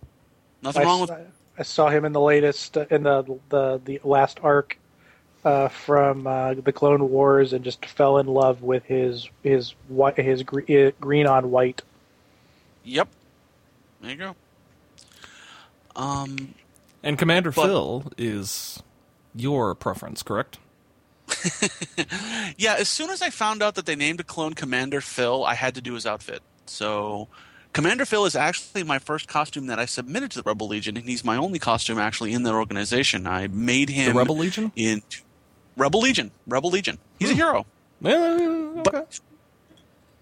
Nothing I, wrong with. s- I saw him in the latest in the the the last arc uh, from uh, the Clone Wars and just fell in love with his his white his gre- uh, green on white. Yep. There you go. Um, And Commander But- Phil is your preference, correct? yeah, as soon as I found out that they named a clone Commander Phil, I had to do his outfit. So, Commander Phil is actually my first costume that I submitted to the Rebel Legion, and he's my only costume actually in their organization. I made him The Rebel Legion? in Rebel Legion. Rebel Legion. He's a hero. Eh, okay. But,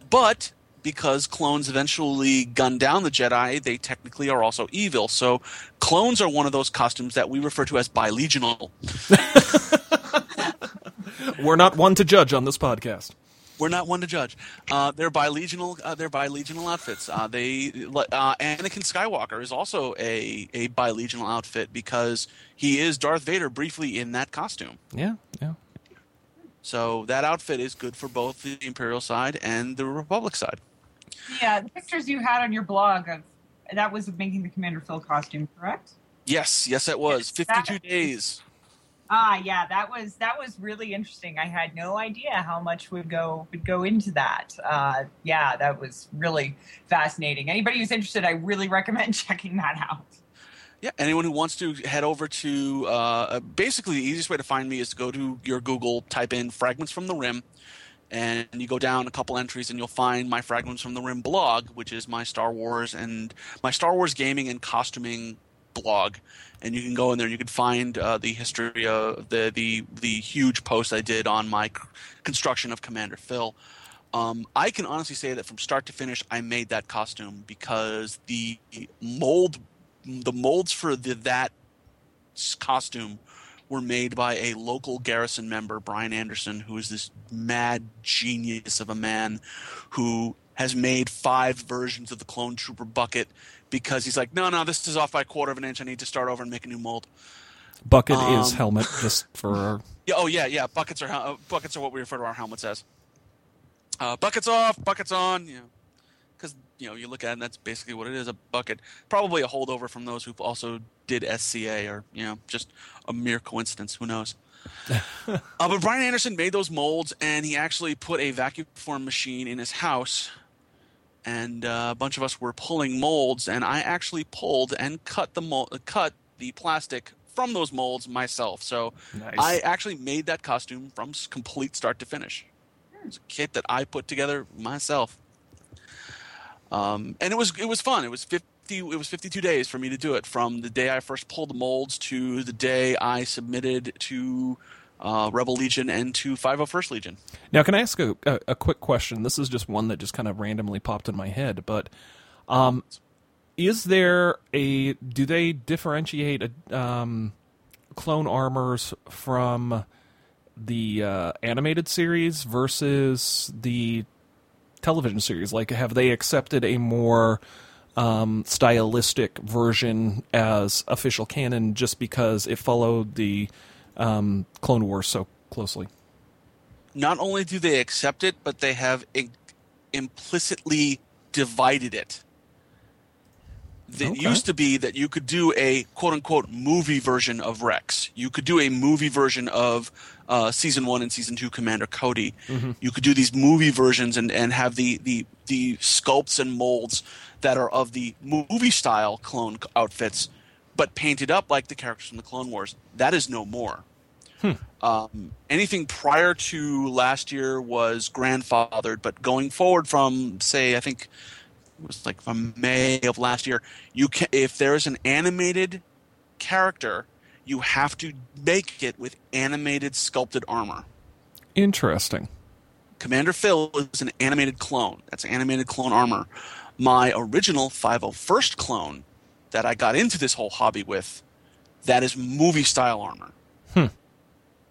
but because clones eventually gun down the Jedi, they technically are also evil. So clones are one of those costumes that we refer to as bilegional. We're not one to judge on this podcast. We're not one to judge. Uh, they're bilegional. Uh, they're bilegional outfits. Uh, they uh, Anakin Skywalker is also a a bilegional outfit because he is Darth Vader briefly in that costume. Yeah, yeah. So that outfit is good for both the Imperial side and the Republic side. Yeah, the pictures you had on your blog of that was making the Commander Phil costume, correct? Yes, yes, it was. Fifty-two days. Ah, yeah, that was that was really interesting. I had no idea how much would go would go into that. Uh, yeah, that was really fascinating. Anybody who's interested, I really recommend checking that out. Yeah, anyone who wants to head over to uh, basically the easiest way to find me is to go to your Google, type in "fragments from the rim," and you go down a couple entries, and you'll find my "fragments from the rim" blog, which is my Star Wars and my Star Wars gaming and costuming blog. And you can go in there, and you can find uh, the history of the the the huge post I did on my construction of Commander Phil. Um, I can honestly say that from start to finish, I made that costume because the mold, the molds for the, that costume were made by a local garrison member, Brian Anderson, who is this mad genius of a man who has made five versions of the clone trooper bucket because he's like, no, no, this is off by a quarter of an inch. I need to start over and make a new mold. Bucket is Um, helmet, just for Yeah, oh yeah, yeah. Buckets are uh, buckets are what we refer to our helmets as. Uh, buckets off, buckets on. You know, because you know you look at it, and that's basically what it is—a bucket. Probably a holdover from those who also did SCA, or you know, just a mere coincidence. Who knows? uh, but Brian Anderson made those molds, and he actually put a vacuum form machine in his house. And uh, a bunch of us were pulling molds, and I actually pulled and cut the mold, cut the plastic from those molds myself. So Nice. I actually made that costume from complete start to finish. It's a kit that I put together myself, um, and it was it was fun. It was fifty. It was fifty-two days for me to do it, from the day I first pulled the molds to the day I submitted to uh, Rebel Legion and to 501st Legion. Now, can I ask a, a, a quick question? This is just one that just kind of randomly popped in my head, but um, is there a do they differentiate a, um, clone armors from the uh, animated series versus the television series? Like, have they accepted a more um, stylistic version as official canon just because it followed the um, Clone Wars so closely? not only do they accept it, but they have i- implicitly divided it. It Okay. used to be that you could do a quote unquote movie version of Rex. You could do a movie version of uh, season one and season two Commander Cody. You could do these movie versions and, and have the, the, the sculpts and molds that are of the movie style clone outfits, but painted up like the characters from the Clone Wars. That is no more. Um, anything prior to last year was grandfathered, but going forward from say I think it was like from May of last year, you can if there is an animated character, you have to make it with animated sculpted armor. Interesting. Commander Phil is an animated clone. That's animated clone armor. My original 501st clone that I got into this whole hobby with, that is movie style armor.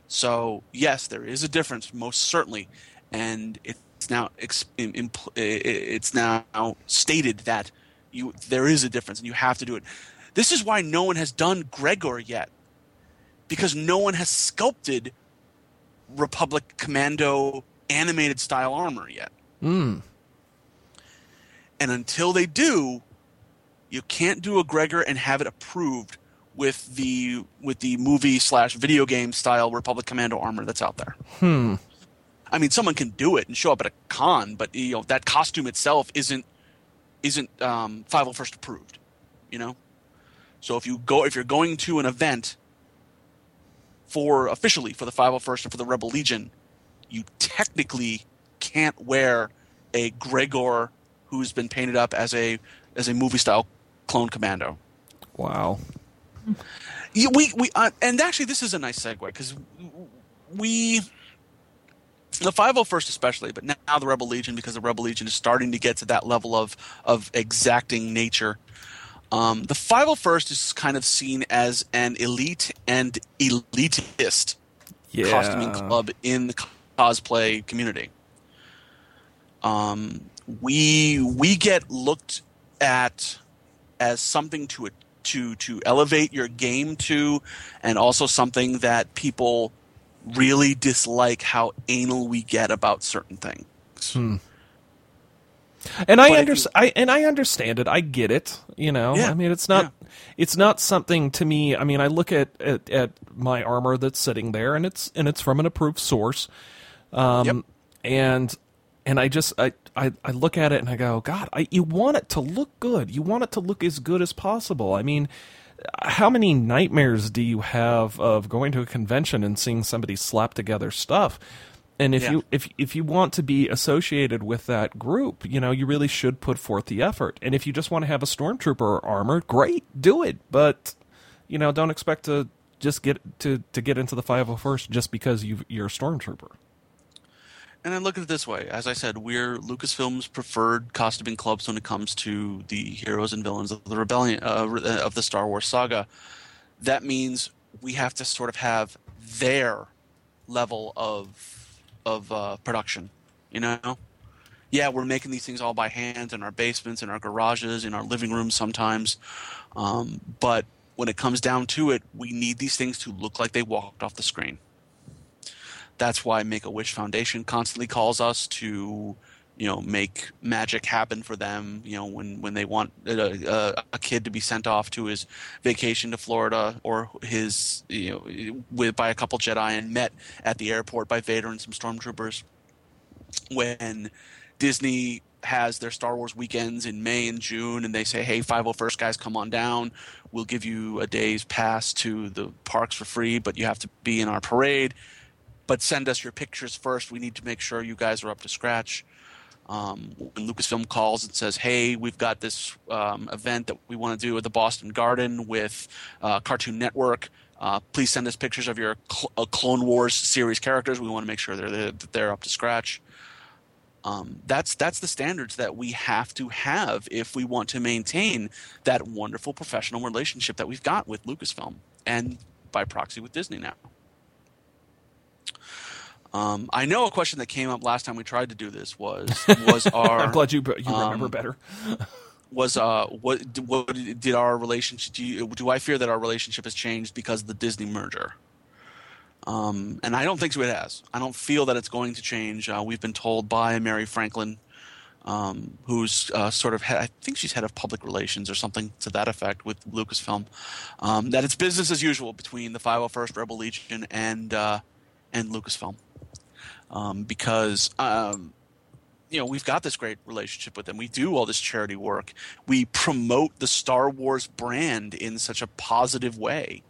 So yes, there is a difference, most certainly, and it's now ex- im- impl- i- i- it's now stated that you there is a difference, and you have to do it. This is why no one has done Gregor yet, because no one has sculpted Republic Commando animated style armor yet. Mm. And until they do, you can't do a Gregor and have it approved with the with the movie slash video game style Republic Commando armor that's out there. Hmm. I mean, someone can do it and show up at a con, but you know that costume itself isn't isn't um, 501st approved. You know, so if you go if you're going to an event for officially for the 501st or for the Rebel Legion, you technically can't wear a Gregor who's been painted up as a as a movie style clone commando. Wow. Yeah, we we uh, and actually this is a nice segue because we the 501st especially, but now the Rebel Legion because the Rebel Legion is starting to get to that level of of exacting nature. Um, the 501st is kind of seen as an elite and elitist Yeah. costuming club in the cosplay community. Um, we we get looked at as something to to to elevate your game to, and also something that people really dislike how anal we get about certain things. And I But if understand. I and I understand it. I get it. You know. Yeah, I mean, it's not. It's not something to me. I mean, I look at, at at my armor that's sitting there, and it's and it's from an approved source. Um, Yep. and and I just I, I I look at it and I go, God, I you want it to look good. You want it to look as good as possible. I mean, how many nightmares do you have of going to a convention and seeing somebody slap together stuff? And if Yeah. you if if you want to be associated with that group, you know, you really should put forth the effort. And if you just want to have a stormtrooper armor, great, do it. But you know, don't expect to just get to to get into the 501st just because you you're a stormtrooper. And I look at it this way: as I said, we're Lucasfilm's preferred costuming clubs when it comes to the heroes and villains of the rebellion uh, of the Star Wars saga. That means we have to sort of have their level of of uh, production. You know, yeah, we're making these things all by hand in our basements, in our garages, in our living rooms sometimes. Um, but when it comes down to it, we need these things to look like they walked off the screen. That's why Make a Wish Foundation constantly calls us to, you know, make magic happen for them. You know, when when they want a, a, a kid to be sent off to his vacation to Florida or his, you know, with by a couple Jedi and met at the airport by Vader and some stormtroopers. When Disney has their Star Wars weekends in May and June, and they say, "Hey, 501st guys, come on down. We'll give you a day's pass to the parks for free, but you have to be in our parade. But send us your pictures first. We need to make sure you guys are up to scratch." Um, when Lucasfilm calls and says, "Hey, we've got this um, event that we want to do at the Boston Garden with uh, Cartoon Network. Uh, please send us pictures of your cl- uh, Clone Wars series characters. We want to make sure they're they're, they're up to scratch." Um, that's that's the standards that we have to have if we want to maintain that wonderful professional relationship that we've got with Lucasfilm and by proxy with Disney now. Um, I know a question that came up last time we tried to do this was was our I'm glad you you remember um, better. was uh what what did our relationship do you, do I fear that our relationship has changed because of the Disney merger? Um, and I don't think so. It has. I don't feel that it's going to change. Uh, we've been told by Mary Franklin, um, who's uh, sort of head, I think she's head of public relations or something to that effect with Lucasfilm, um, that it's business as usual between the 501st Rebel Legion and uh, and Lucasfilm, um, because um, you know we've got this great relationship with them. We do all this charity work. We promote the Star Wars brand in such a positive way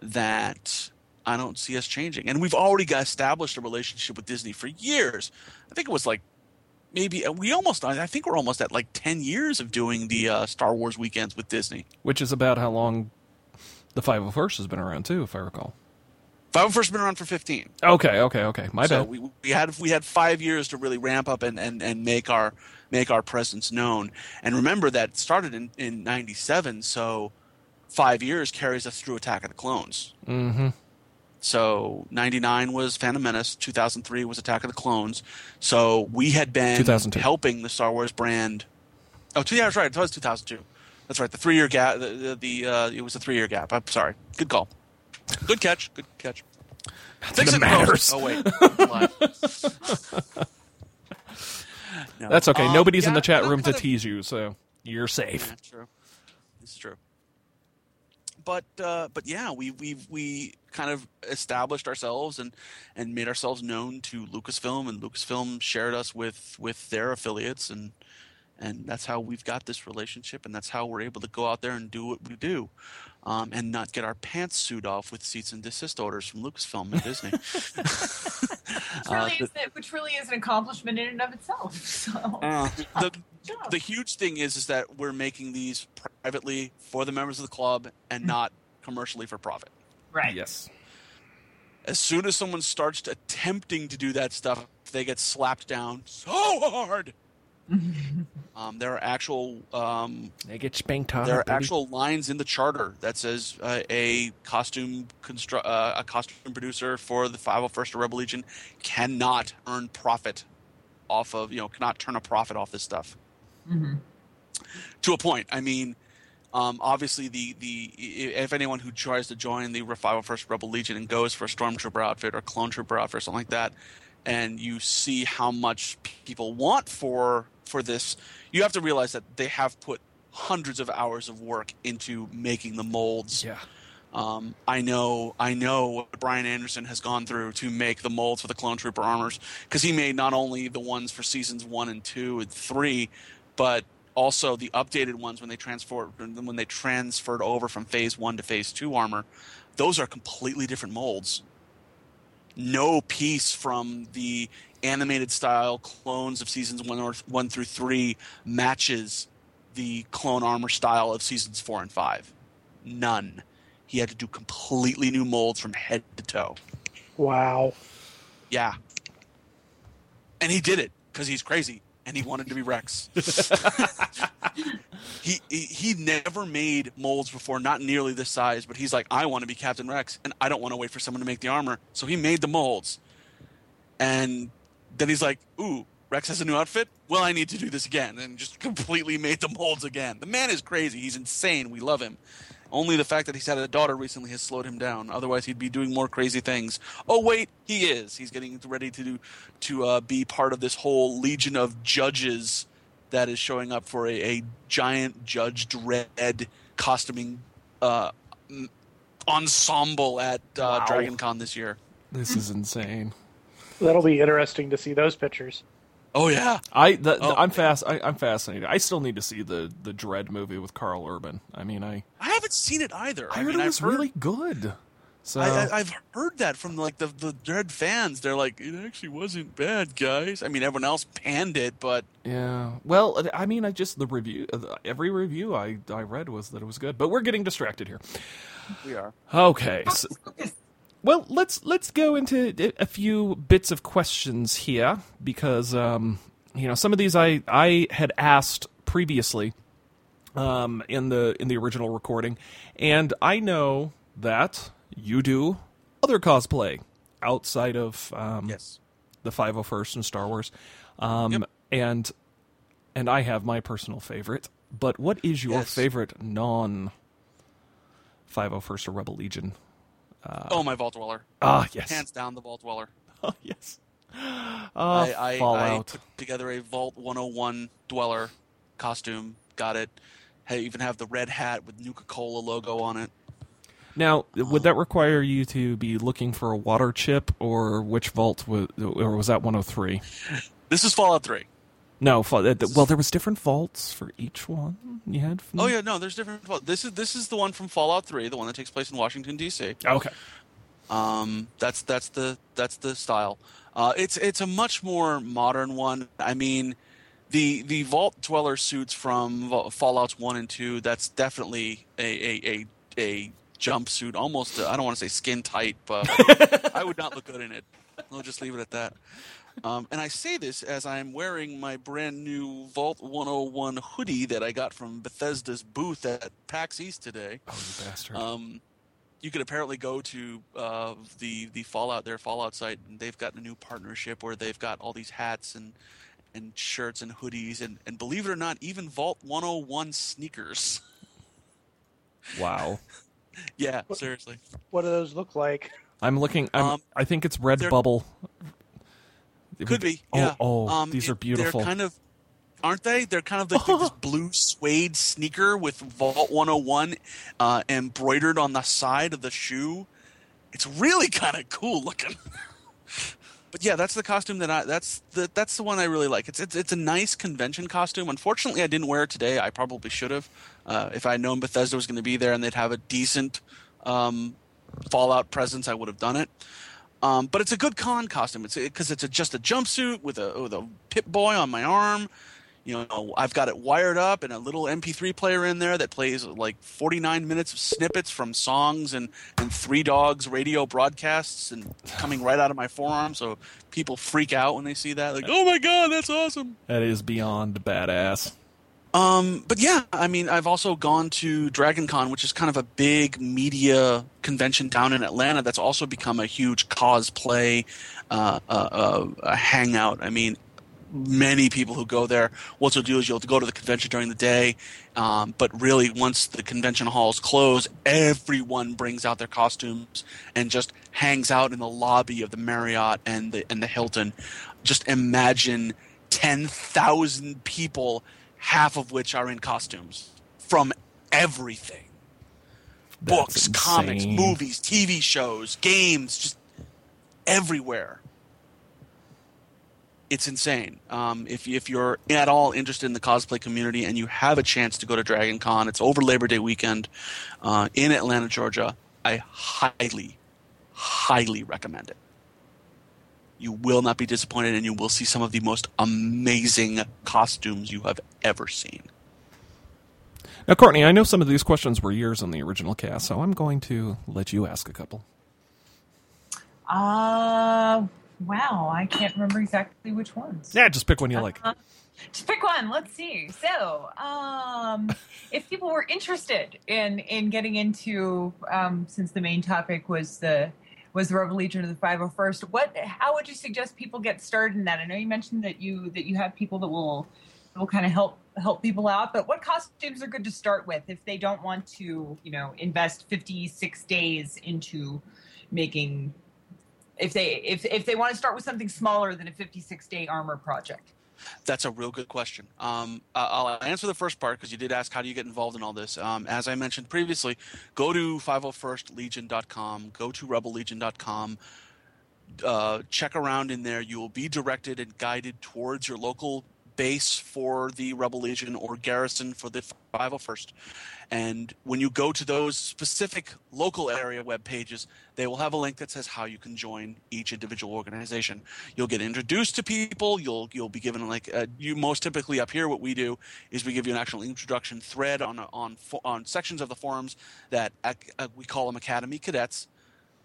that I don't see us changing. And we've already got established a relationship with Disney for years. I think it was like maybe we almost I think we're almost at like 10 years of doing the uh, Star Wars weekends with Disney. Which is about how long the 501st has been around too, if I recall. Five first been around for 15. Okay, okay, okay. My so bad. we, we had we had 5 years to really ramp up and, and, and make our make our presence known. And remember that started in in 97, so 5 years carries us through Attack of the Clones. mm-hmm. So 99 was Phantom Menace, 2003 was Attack of the Clones. So we had been 2002. helping the Star Wars brand. Oh, two years right. It was 2002. That's right. The three year gap. The, the, the uh, it was a three year gap. I'm sorry. Good call. Good catch. Good catch. Fix it it, matters. Oh wait. No. That's okay. Um, Nobody's in the chat room to of- tease you, so you're safe. yeah, true. This is true. But uh, but yeah, we we we kind of established ourselves and and made ourselves known to Lucasfilm, and Lucasfilm shared us with with their affiliates, and and that's how we've got this relationship, and that's how we're able to go out there and do what we do, um, and not get our pants sued off with cease and desist orders from Lucasfilm and Disney. Which really, Uh, is, which really is an accomplishment in and of itself. So, Uh, the job. the huge thing is is that we're making these privately for the members of the club and Mm. not commercially for profit. right. Yes. As soon as someone starts attempting to do that stuff, they get slapped down so hard. Um, there are actual um, They get spanked hard. there are baby. actual lines in the charter that says uh, a costume constru- uh, a costume producer for the 501st Rebel Legion cannot earn profit off of you know cannot turn a profit off this stuff Mhm. to a point. I mean, um, obviously, the, the if anyone who tries to join the 501st Rebel Legion and goes for a stormtrooper outfit or clone trooper outfit or something like that, and you see how much people want for for this, you have to realize that they have put hundreds of hours of work into making the molds. Yeah. Um, I know, I know what Brian Anderson has gone through to make the molds for the Clone Trooper armors because he made not only the ones for seasons one and two and three, but also the updated ones when they transfer when they transferred over from Phase One to Phase Two armor. Those are completely different molds. No piece from the animated style clones of seasons one or one through three matches the clone armor style of seasons four and five. None. He had to do completely new molds from head to toe. Wow. Yeah. And he did it because he's crazy and he wanted to be Rex. he, he he never made molds before, not nearly this size, but he's like, I want to be Captain Rex and I don't want to wait for someone to make the armor. So he made the molds. And then he's like, Ooh, Rex has a new outfit? Well, I need to do this again. And just completely made the molds again. The man is crazy. He's insane. We love him. Only the fact that he's had a daughter recently has slowed him down. Otherwise, he'd be doing more crazy things. Oh wait, he is. He's getting ready to do to uh, be part of this whole legion of judges that is showing up for a, a giant Judge Dredd costuming uh, ensemble at uh, Wow. Dragon Con this year. This is insane. That'll be interesting to see those pictures. Oh yeah. I the, Oh. I'm fast. I, I'm fascinated. I still need to see the the Dredd movie with Karl Urban. I mean, I I haven't seen it either. I I, heard mean, it was heard, really good. So I, I, I've heard that from like the the Dredd fans. They're like, it actually wasn't bad, guys. I mean, everyone else panned it, but yeah. Well, I mean, I just the review. uh, Every review I I read was that it was good. But we're getting distracted here. we are. Okay. So, well, let's let's go into a few bits of questions here because um, you know some of these I I had asked previously um, in the in the original recording, and I know that you do other cosplay outside of um, Yes. the 501st and Star Wars, um, Yep. and and I have my personal favorite. But what is your Yes. favorite non 501st or Rebel Legion? Oh, my Vault Dweller. Ah, yes. Hands down, the Vault Dweller. Oh, yes. Uh, I, I, I put together a Vault 101 Dweller costume. Got it. I even have the red hat with Nuka Cola logo on it. now, would that require you to be looking for a water chip, or which vault was, or was that 103? This is Fallout 3. No, well, there was different vaults for each one. You had. From... Oh yeah, no, there's different. This is this is the one from Fallout 3, the one that takes place in Washington D.C. Okay. Um, that's that's the that's the style. Uh, it's it's a much more modern one. I mean, the the Vault Dweller suits from Fallout's one and two. That's definitely a a a, a jumpsuit, almost. I I don't want to say skin tight, but I would not look good in it. I'll just leave it at that. Um, and I say this as I'm wearing my brand new Vault 101 hoodie that I got from Bethesda's booth at PAX East today. Oh, you bastard. Um, you could apparently go to uh, the the Fallout their Fallout site, and they've got a new partnership where they've got all these hats and and shirts and hoodies, and and believe it or not, even Vault 101 sneakers. wow. yeah, seriously. What do those look like? I'm looking. I'm, Um, I think it's they're- Redbubble. Could be. Oh, yeah. oh, Um, these it- are beautiful. They're kind of, aren't they? They're kind of like this blue suede sneaker with Vault 101 uh, embroidered on the side of the shoe. It's really kind of cool looking. but yeah, that's the costume that I. That's the that's the one I really like. It's it's it's a nice convention costume. Unfortunately, I didn't wear it today. I probably should have. Uh, if I had known Bethesda was going to be there and they'd have a decent um, Fallout presence, I would have done it. Um, but it's a good con costume. It's because it's a, just a jumpsuit with a with a Pip Boy on my arm. You know, I've got it wired up and a little MP3 player in there that plays like 49 minutes of snippets from songs and and Three Dogs radio broadcasts and coming right out of my forearm. So people freak out when they see that, like, "Oh my god, that's awesome!" that is beyond badass. Um, but yeah, I mean, I've also gone to Dragon Con, which is kind of a big media convention down in Atlanta. That's also become a huge cosplay uh, uh, uh, hangout. I mean, many people who go there, what you'll do is you'll go to the convention during the day, um, but really once the convention halls close, everyone brings out their costumes and just hangs out in the lobby of the Marriott and the and the Hilton. Just imagine ten thousand people, half of which are in costumes from everything. That's Books, comics, movies, TV shows, games, just everywhere it's insane. Um, if if you're at all interested in the cosplay community and you have a chance to go to Dragon Con, it's over Labor Day weekend uh, in Atlanta, Georgia. I highly, highly recommend it. You will not be disappointed, and you will see some of the most amazing costumes you have ever seen. Now, Courtney, I know some of these questions were yours on the original cast, so I'm going to let you ask a couple. Uh, wow, I can't remember exactly which ones. Yeah, just pick one you like. Uh, just pick one. Let's see. So, um, if people were interested in in getting into, um, since the main topic was the was the Rebel Legion of the 501st, what how would you suggest people get started in that? I know you mentioned that you that you have people that will will kind of help help people out, but what costumes are good to start with if they don't want to, you know, invest 56 days into making if they if if they want to start with something smaller than a 56 day armor project. That's a real good question. Um, I'll answer the first part because you did ask how do you get involved in all this. Um, as I mentioned previously, go to 501stlegion.com, go to rebellegion.com, uh, check around in there. You will be directed and guided towards your local base for the Rebel Legion or garrison for the 501st. And when you go to those specific local area web pages, they will have a link that says how you can join each individual organization. You'll get introduced to people. You'll you'll be given like uh, you most typically up here. What we do is we give you an actual introduction thread on on on sections of the forums that uh, we call them Academy Cadets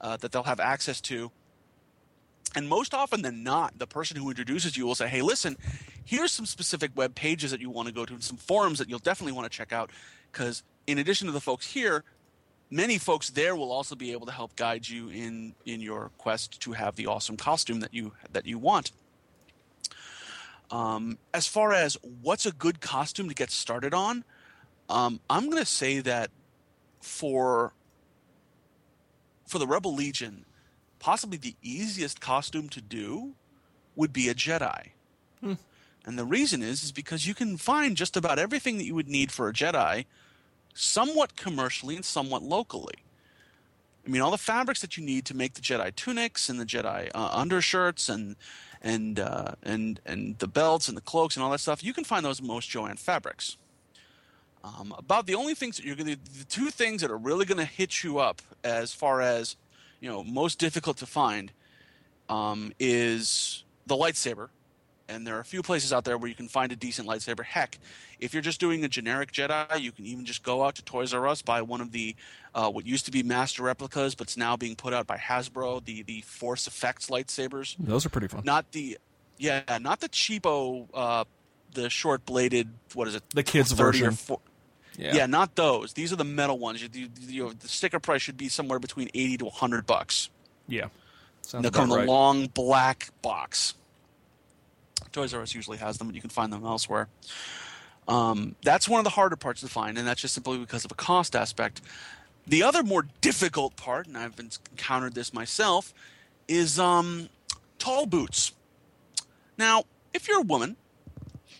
uh, that they'll have access to and most often than not, the person who introduces you will say, "Hey, listen, here's some specific web pages that you want to go to, and some forums that you'll definitely want to check out." Because in addition to the folks here, many folks there will also be able to help guide you in in your quest to have the awesome costume that you that you want. Um, as far as what's a good costume to get started on, um, I'm going to say that for for the Rebel Legion, possibly the easiest costume to do would be a Jedi. Hmm. And the reason is is because you can find just about everything that you would need for a Jedi somewhat commercially and somewhat locally. I mean, all the fabrics that you need to make the Jedi tunics and the Jedi uh, undershirts and and uh, and and the belts and the cloaks and all that stuff, you can find those most Jo-Ann fabrics. Um, about the only things that you're going to, the two things that are really going to hit you up as far as you know most difficult to find um, is the lightsaber and there are a few places out there where you can find a decent lightsaber heck if you're just doing a generic jedi you can even just go out to toys r us buy one of the uh, what used to be master replicas but it's now being put out by hasbro the the force effects lightsabers Those are pretty fun. not the yeah not the cheapo uh, the short bladed what is it The kids 30 or version. 4 Yeah. yeah. not those. These are the metal ones. You, you, you, the sticker price should be somewhere between eighty to hundred bucks. Yeah. Sounds They'll come in a right. long black box. Toys R Us usually has them, but you can find them elsewhere. Um, that's one of the harder parts to find, and that's just simply because of a cost aspect. The other more difficult part, and I've encountered this myself, is um, tall boots. Now, if you're a woman,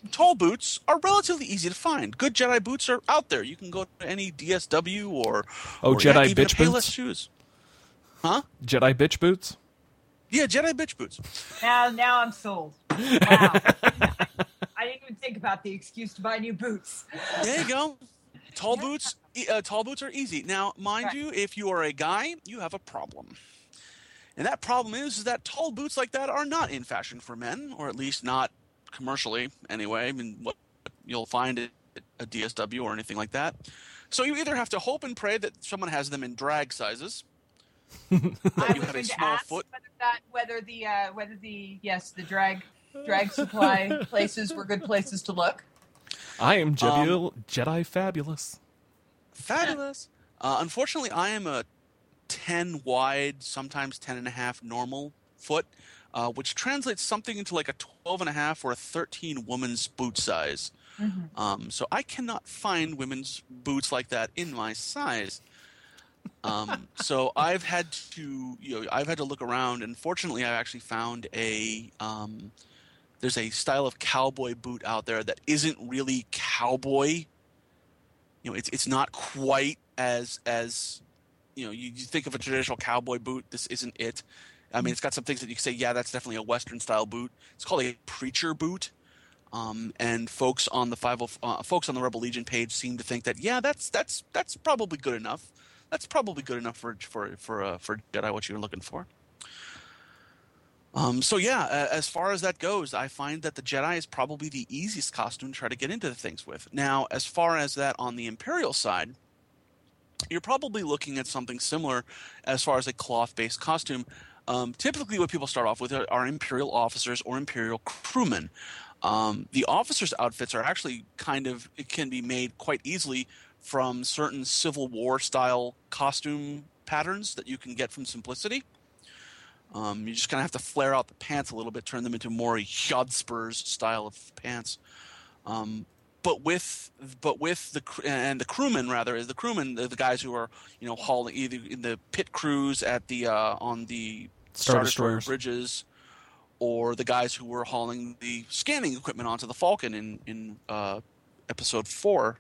tall boots are relatively easy to find. Good Jedi boots are out there. You can go to any DSW or Oh, or Jedi heck, even a bitch boots? shoes. Huh? Jedi bitch boots. Yeah, Jedi bitch boots. Now, now I'm sold. Wow. I didn't even think about the excuse to buy new boots. There you go. Tall boots. e- Uh, tall boots are easy. Now, mind Right. you, if you are a guy, you have a problem. And that problem is, is that tall boots like that are not in fashion for men, or at least not commercially anyway. I mean, what you'll find at a DSW or anything like that. So you either have to hope and pray that someone has them in drag sizes. I you was have a going to small ask foot. whether that, whether the, uh, whether the, yes, the drag, drag supply places were good places to look. I am Um, Jedi, Jedi fabulous. Fabulous. Uh, unfortunately, I am a 10 wide, sometimes 10 and a half normal foot, uh, which translates something into like a 12 and a half or a 13 woman's boot size. Um, so I cannot find women's boots like that in my size. Um, so I've had to, you know, I've had to look around, and fortunately, I actually found a. Um, there's a style of cowboy boot out there that isn't really cowboy you know it's it's not quite as as you know you, you think of a traditional cowboy boot this isn't it i mean it's got some things that you can say yeah that's definitely a western style boot it's called a preacher boot um, and folks on the 50 uh, folks on the rebel legion page seem to think that yeah that's that's that's probably good enough that's probably good enough for for for uh, for jedi what you're looking for um, so yeah, a- as far as that goes, I find that the Jedi is probably the easiest costume to try to get into the things with. Now, as far as that on the Imperial side, you're probably looking at something similar as far as a cloth-based costume. Um, typically, what people start off with are, are Imperial officers or Imperial crewmen. Um, the officers' outfits are actually kind of it can be made quite easily from certain Civil War style costume patterns that you can get from Simplicity. Um, you just kind of have to flare out the pants a little bit, turn them into more Jodspurs style of pants. Um, but with but with the and the crewmen rather is the crewmen the, the guys who are you know hauling either in the pit crews at the uh, on the Star Star Destroyer bridges, or the guys who were hauling the scanning equipment onto the Falcon in in uh, episode four.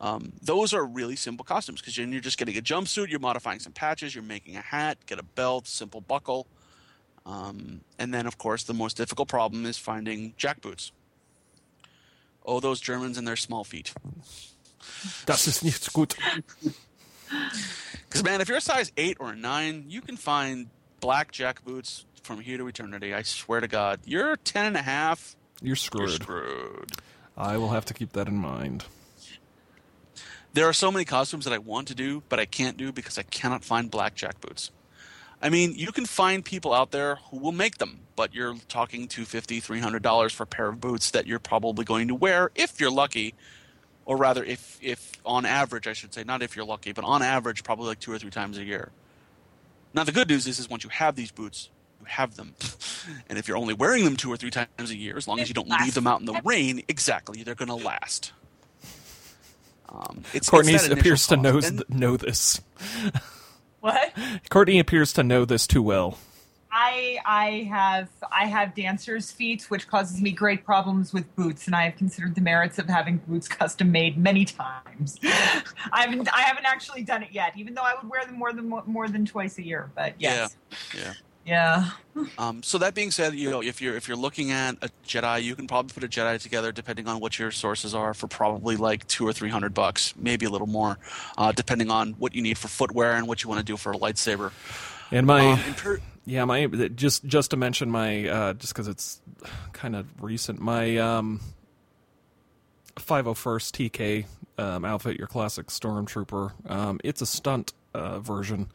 Um, those are really simple costumes because you're, you're just getting a jumpsuit, you're modifying some patches, you're making a hat, get a belt, simple buckle. Um, and then, of course, the most difficult problem is finding jack boots. Oh, those Germans and their small feet. Das ist nicht gut. Because man, if you're a size eight or a nine, you can find black jack boots from here to eternity. I swear to God, you're ten and a half. You're You're screwed. screwed. I will have to keep that in mind. There are so many costumes that I want to do, but I can't do because I cannot find black jack boots. I mean, you can find people out there who will make them, but you're talking $250, $300 for a pair of boots that you're probably going to wear if you're lucky, or rather, if, if on average, I should say, not if you're lucky, but on average, probably like two or three times a year. Now, the good news is, is once you have these boots, you have them. and if you're only wearing them two or three times a year, as long as you don't leave them out in the rain, exactly, they're going to last. Um, it's, Courtney it's that initial appears to cost. know And- know this. What? Courtney appears to know this too well. I I have I have dancer's feet, which causes me great problems with boots, and I have considered the merits of having boots custom made many times. I haven't I haven't actually done it yet, even though I would wear them more than more than twice a year. But yes, Yeah, yeah. Um, so that being said, you know, if you're if you're looking at a Jedi, you can probably put a Jedi together, depending on what your sources are, for probably like two or three hundred bucks, maybe a little more, uh, depending on what you need for footwear and what you want to do for a lightsaber. And my Um, Imper- yeah, my just just to mention my uh, just because it's kind of recent. My um, 501st TK um, outfit, your classic stormtrooper. Um, it's a stunt uh, version.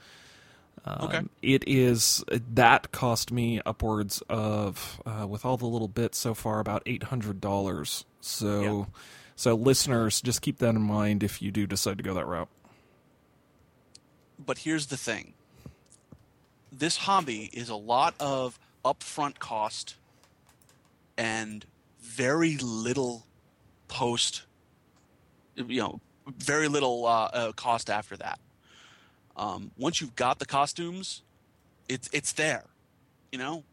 Um, Okay. It is that cost me upwards of uh, with all the little bits so far about eight hundred dollars. So, Yeah. so listeners, just keep that in mind if you do decide to go that route. but here's the thing: this hobby is a lot of upfront cost and very little post. You know, very little uh, uh, cost after that. Um, once you've got the costumes, it's it's there. You know,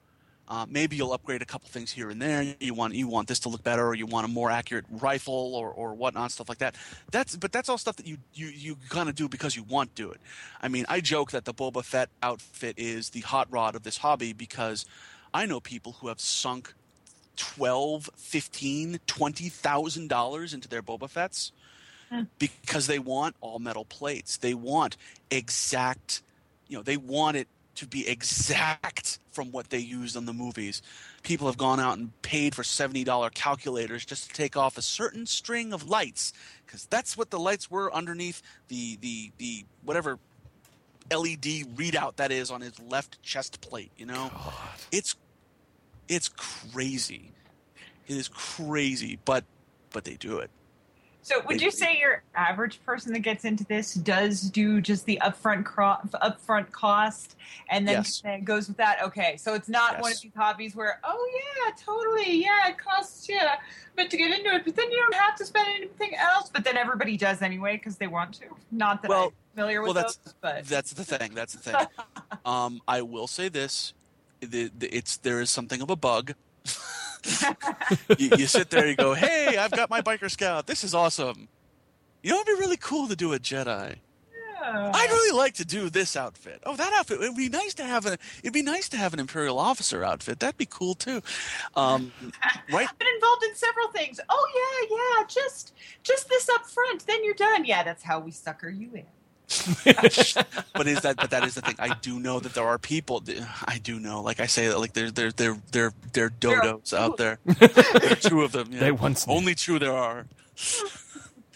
uh, maybe you'll upgrade a couple things here and there. You want you want this to look better, or you want a more accurate rifle, or, or whatnot, stuff like that. That's but that's all stuff that you you you kind of do because you want to do it. I mean, I joke that the Boba Fett outfit is the hot rod of this hobby because I know people who have sunk twelve, fifteen, twenty thousand dollars into their Boba Fett's because they want all metal plates. They want exact, you know, they want it to be exact from what they used on the movies. People have gone out and paid for $70 calculators just to take off a certain string of lights because that's what the lights were underneath the the the whatever LED readout that is on his left chest plate, you know? It's it's crazy. It is crazy, but but they do it. So, would you say your average person that gets into this does do just the upfront cro- upfront cost, and then Yes. goes with that? Okay, so it's not one of these hobbies where, oh yeah, totally, yeah, it costs yeah, but to get into it, but then you don't have to spend anything else. But then everybody does anyway because they want to. Not that Well- I'm familiar with well, that's those, but that's the thing. That's the thing. um, I will say this: the, the, it's there is something of a bug. you, you sit there, you go, "Hey, I've got my biker scout. This is awesome." You know, it'd be really cool to do a Jedi. yeah. I'd really like to do this outfit. Oh, that outfit. It'd be nice to have a. It'd be nice to have an Imperial officer outfit. That'd be cool too. Um, right? I've been involved in several things. Oh yeah, yeah, just just this up front, then you're done. Yeah, that's how we sucker you in. but is that but that is the thing i do know that there are people i do know like i say like there there there there there are dodos out there there are two of them yeah. They once only two there are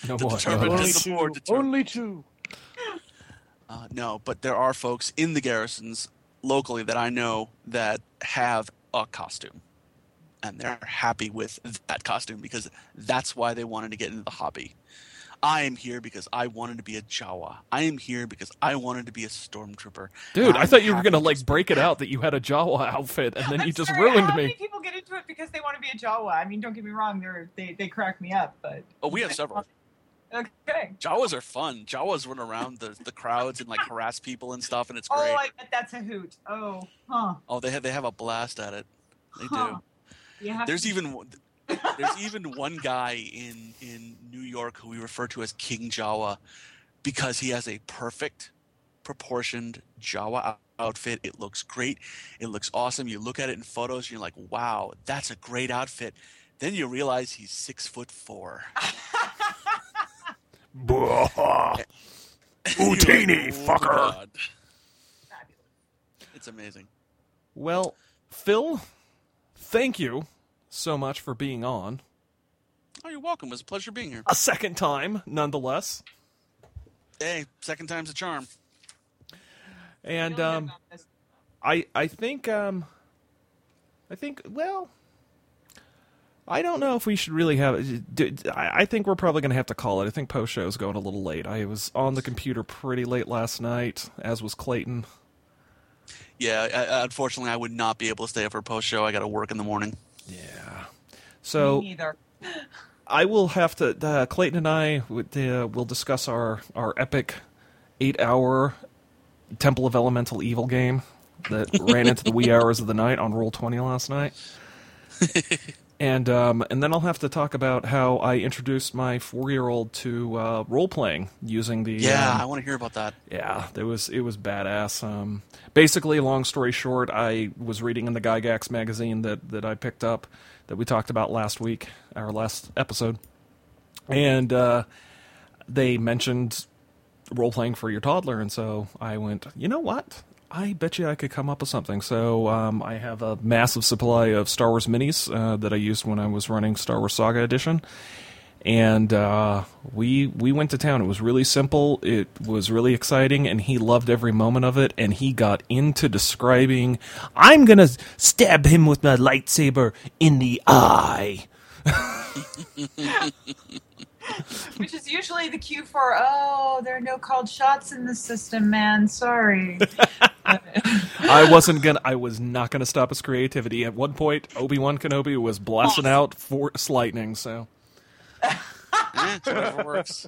No The more. determined no. Only is the two. Only two. uh, no but there are folks in the garrisons locally that i know that have a costume and they're happy with that costume because that's why they wanted to get into the hobby I am here because I wanted to be a Jawa. I am here because I wanted to be a stormtrooper. Dude, And I I'm thought you were gonna like break it out that you had a Jawa outfit, and then you I'm just sorry, ruined how many me. people get into it because they want to be a Jawa? I mean, don't get me wrong, they're, they they crack me up, but Oh, we have several. okay. Jawas are fun. Jawas run around the, the crowds and like harass people and stuff, and it's oh, great. Oh, I bet that's a hoot. Oh, huh? Oh, they have they have a blast at it. They Huh. do. You There's to- even one- there's even one guy in in New York who we refer to as King Jawa because he has a perfect proportioned Jawa outfit. It looks great. It looks awesome. You look at it in photos, and you're like, "Wow, that's a great outfit." Then you realize he's six foot four. Blah. You're Utinni, "Oh, fucker." Fabulous. It's amazing. Well, Phil, thank you so much for being on Oh, you're welcome. It was a pleasure being here. a second time, nonetheless. Hey, second time's a charm. And um. I I think um, I think well, I don't know if we should really have. I think we're probably going to have to call it. I think post show is going a little late. I was on the computer pretty late last night, as was Clayton. Yeah, unfortunately, I would not be able to stay up for post show. I got to work in the morning. Yeah. So Me neither. I will have to. Uh, Clayton and I would, uh, will discuss our our epic eight hour Temple of Elemental Evil game that ran into the wee hours of the night on Roll Twenty last night. and um, and then I'll have to talk about how I introduced my four year old to uh, role playing using the Yeah, um, I want to hear about that. yeah, it was it was badass. Um, basically, long story short, I was reading in the Gygax magazine that that I picked up that we talked about last week, our last episode, and uh, they mentioned role playing for your toddler, and so I went, you know what? I bet you I could come up with something. So um, I have a massive supply of Star Wars minis uh, that I used when I was running Star Wars Saga Edition and uh, we we went to town. It was really simple. It was really exciting, and he loved every moment of it. And he got into describing, "I'm gonna stab him with my lightsaber in the eye." Which is usually the cue for, oh, there are no called shots in the system, man. Sorry. I wasn't gonna. I was not gonna stop his creativity. At one point, Obi Wan Kenobi was blasting out Force lightning. So, Eh, whatever works.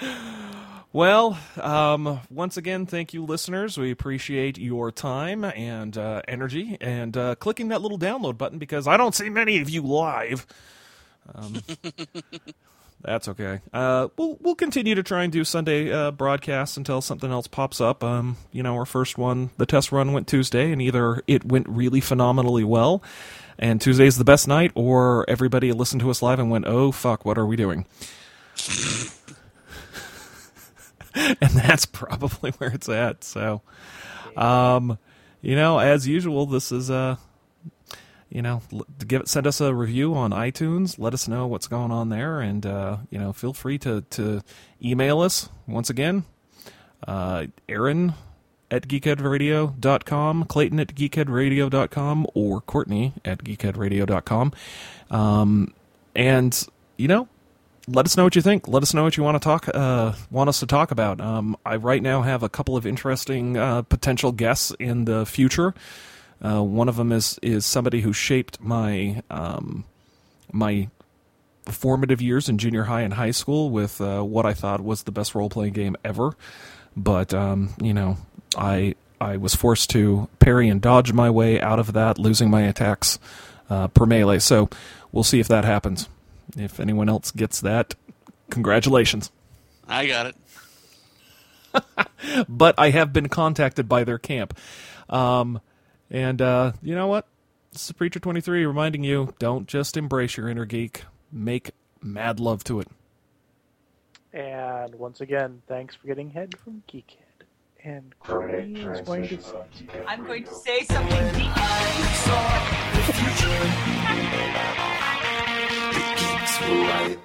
well, um, once again, thank you, listeners. We appreciate your time and uh, energy, and uh, clicking that little download button because I don't see many of you live. Um, that's okay. Uh, we'll we'll continue to try and do Sunday uh, broadcasts until something else pops up. Um, you know, our first one, the test run went Tuesday, and either it went really phenomenally well, and Tuesday's the best night, or everybody listened to us live and went, "Oh fuck, what are we doing?" and that's probably where it's at. So, um, you know, as usual, this is uh you know, give send us a review on iTunes. Let us know what's going on there, and uh, you know, feel free to to email us once again. Uh, Aaron at geekheadradio.com, Clayton at geekheadradio.com, or Courtney at geekheadradio.com. Um, and you know, let us know what you think. Let us know what you want to talk, uh, want us to talk about. Um, I right now have a couple of interesting uh, potential guests in the future. Uh, one of them is is somebody who shaped my um, my formative years in junior high and high school with uh, what I thought was the best role playing game ever. But um, you know, I I was forced to parry and dodge my way out of that, losing my attacks uh, per melee. So we'll see if that happens. If anyone else gets that, congratulations. I got it. but I have been contacted by their camp. Um, and uh, you know what? This is Preacher 23 reminding you don't just embrace your inner geek, make mad love to it. And once again, thanks for getting head from Geekhead. And Terminate Courtney is going to transmission of I'm going to say something deep. Geeks were right.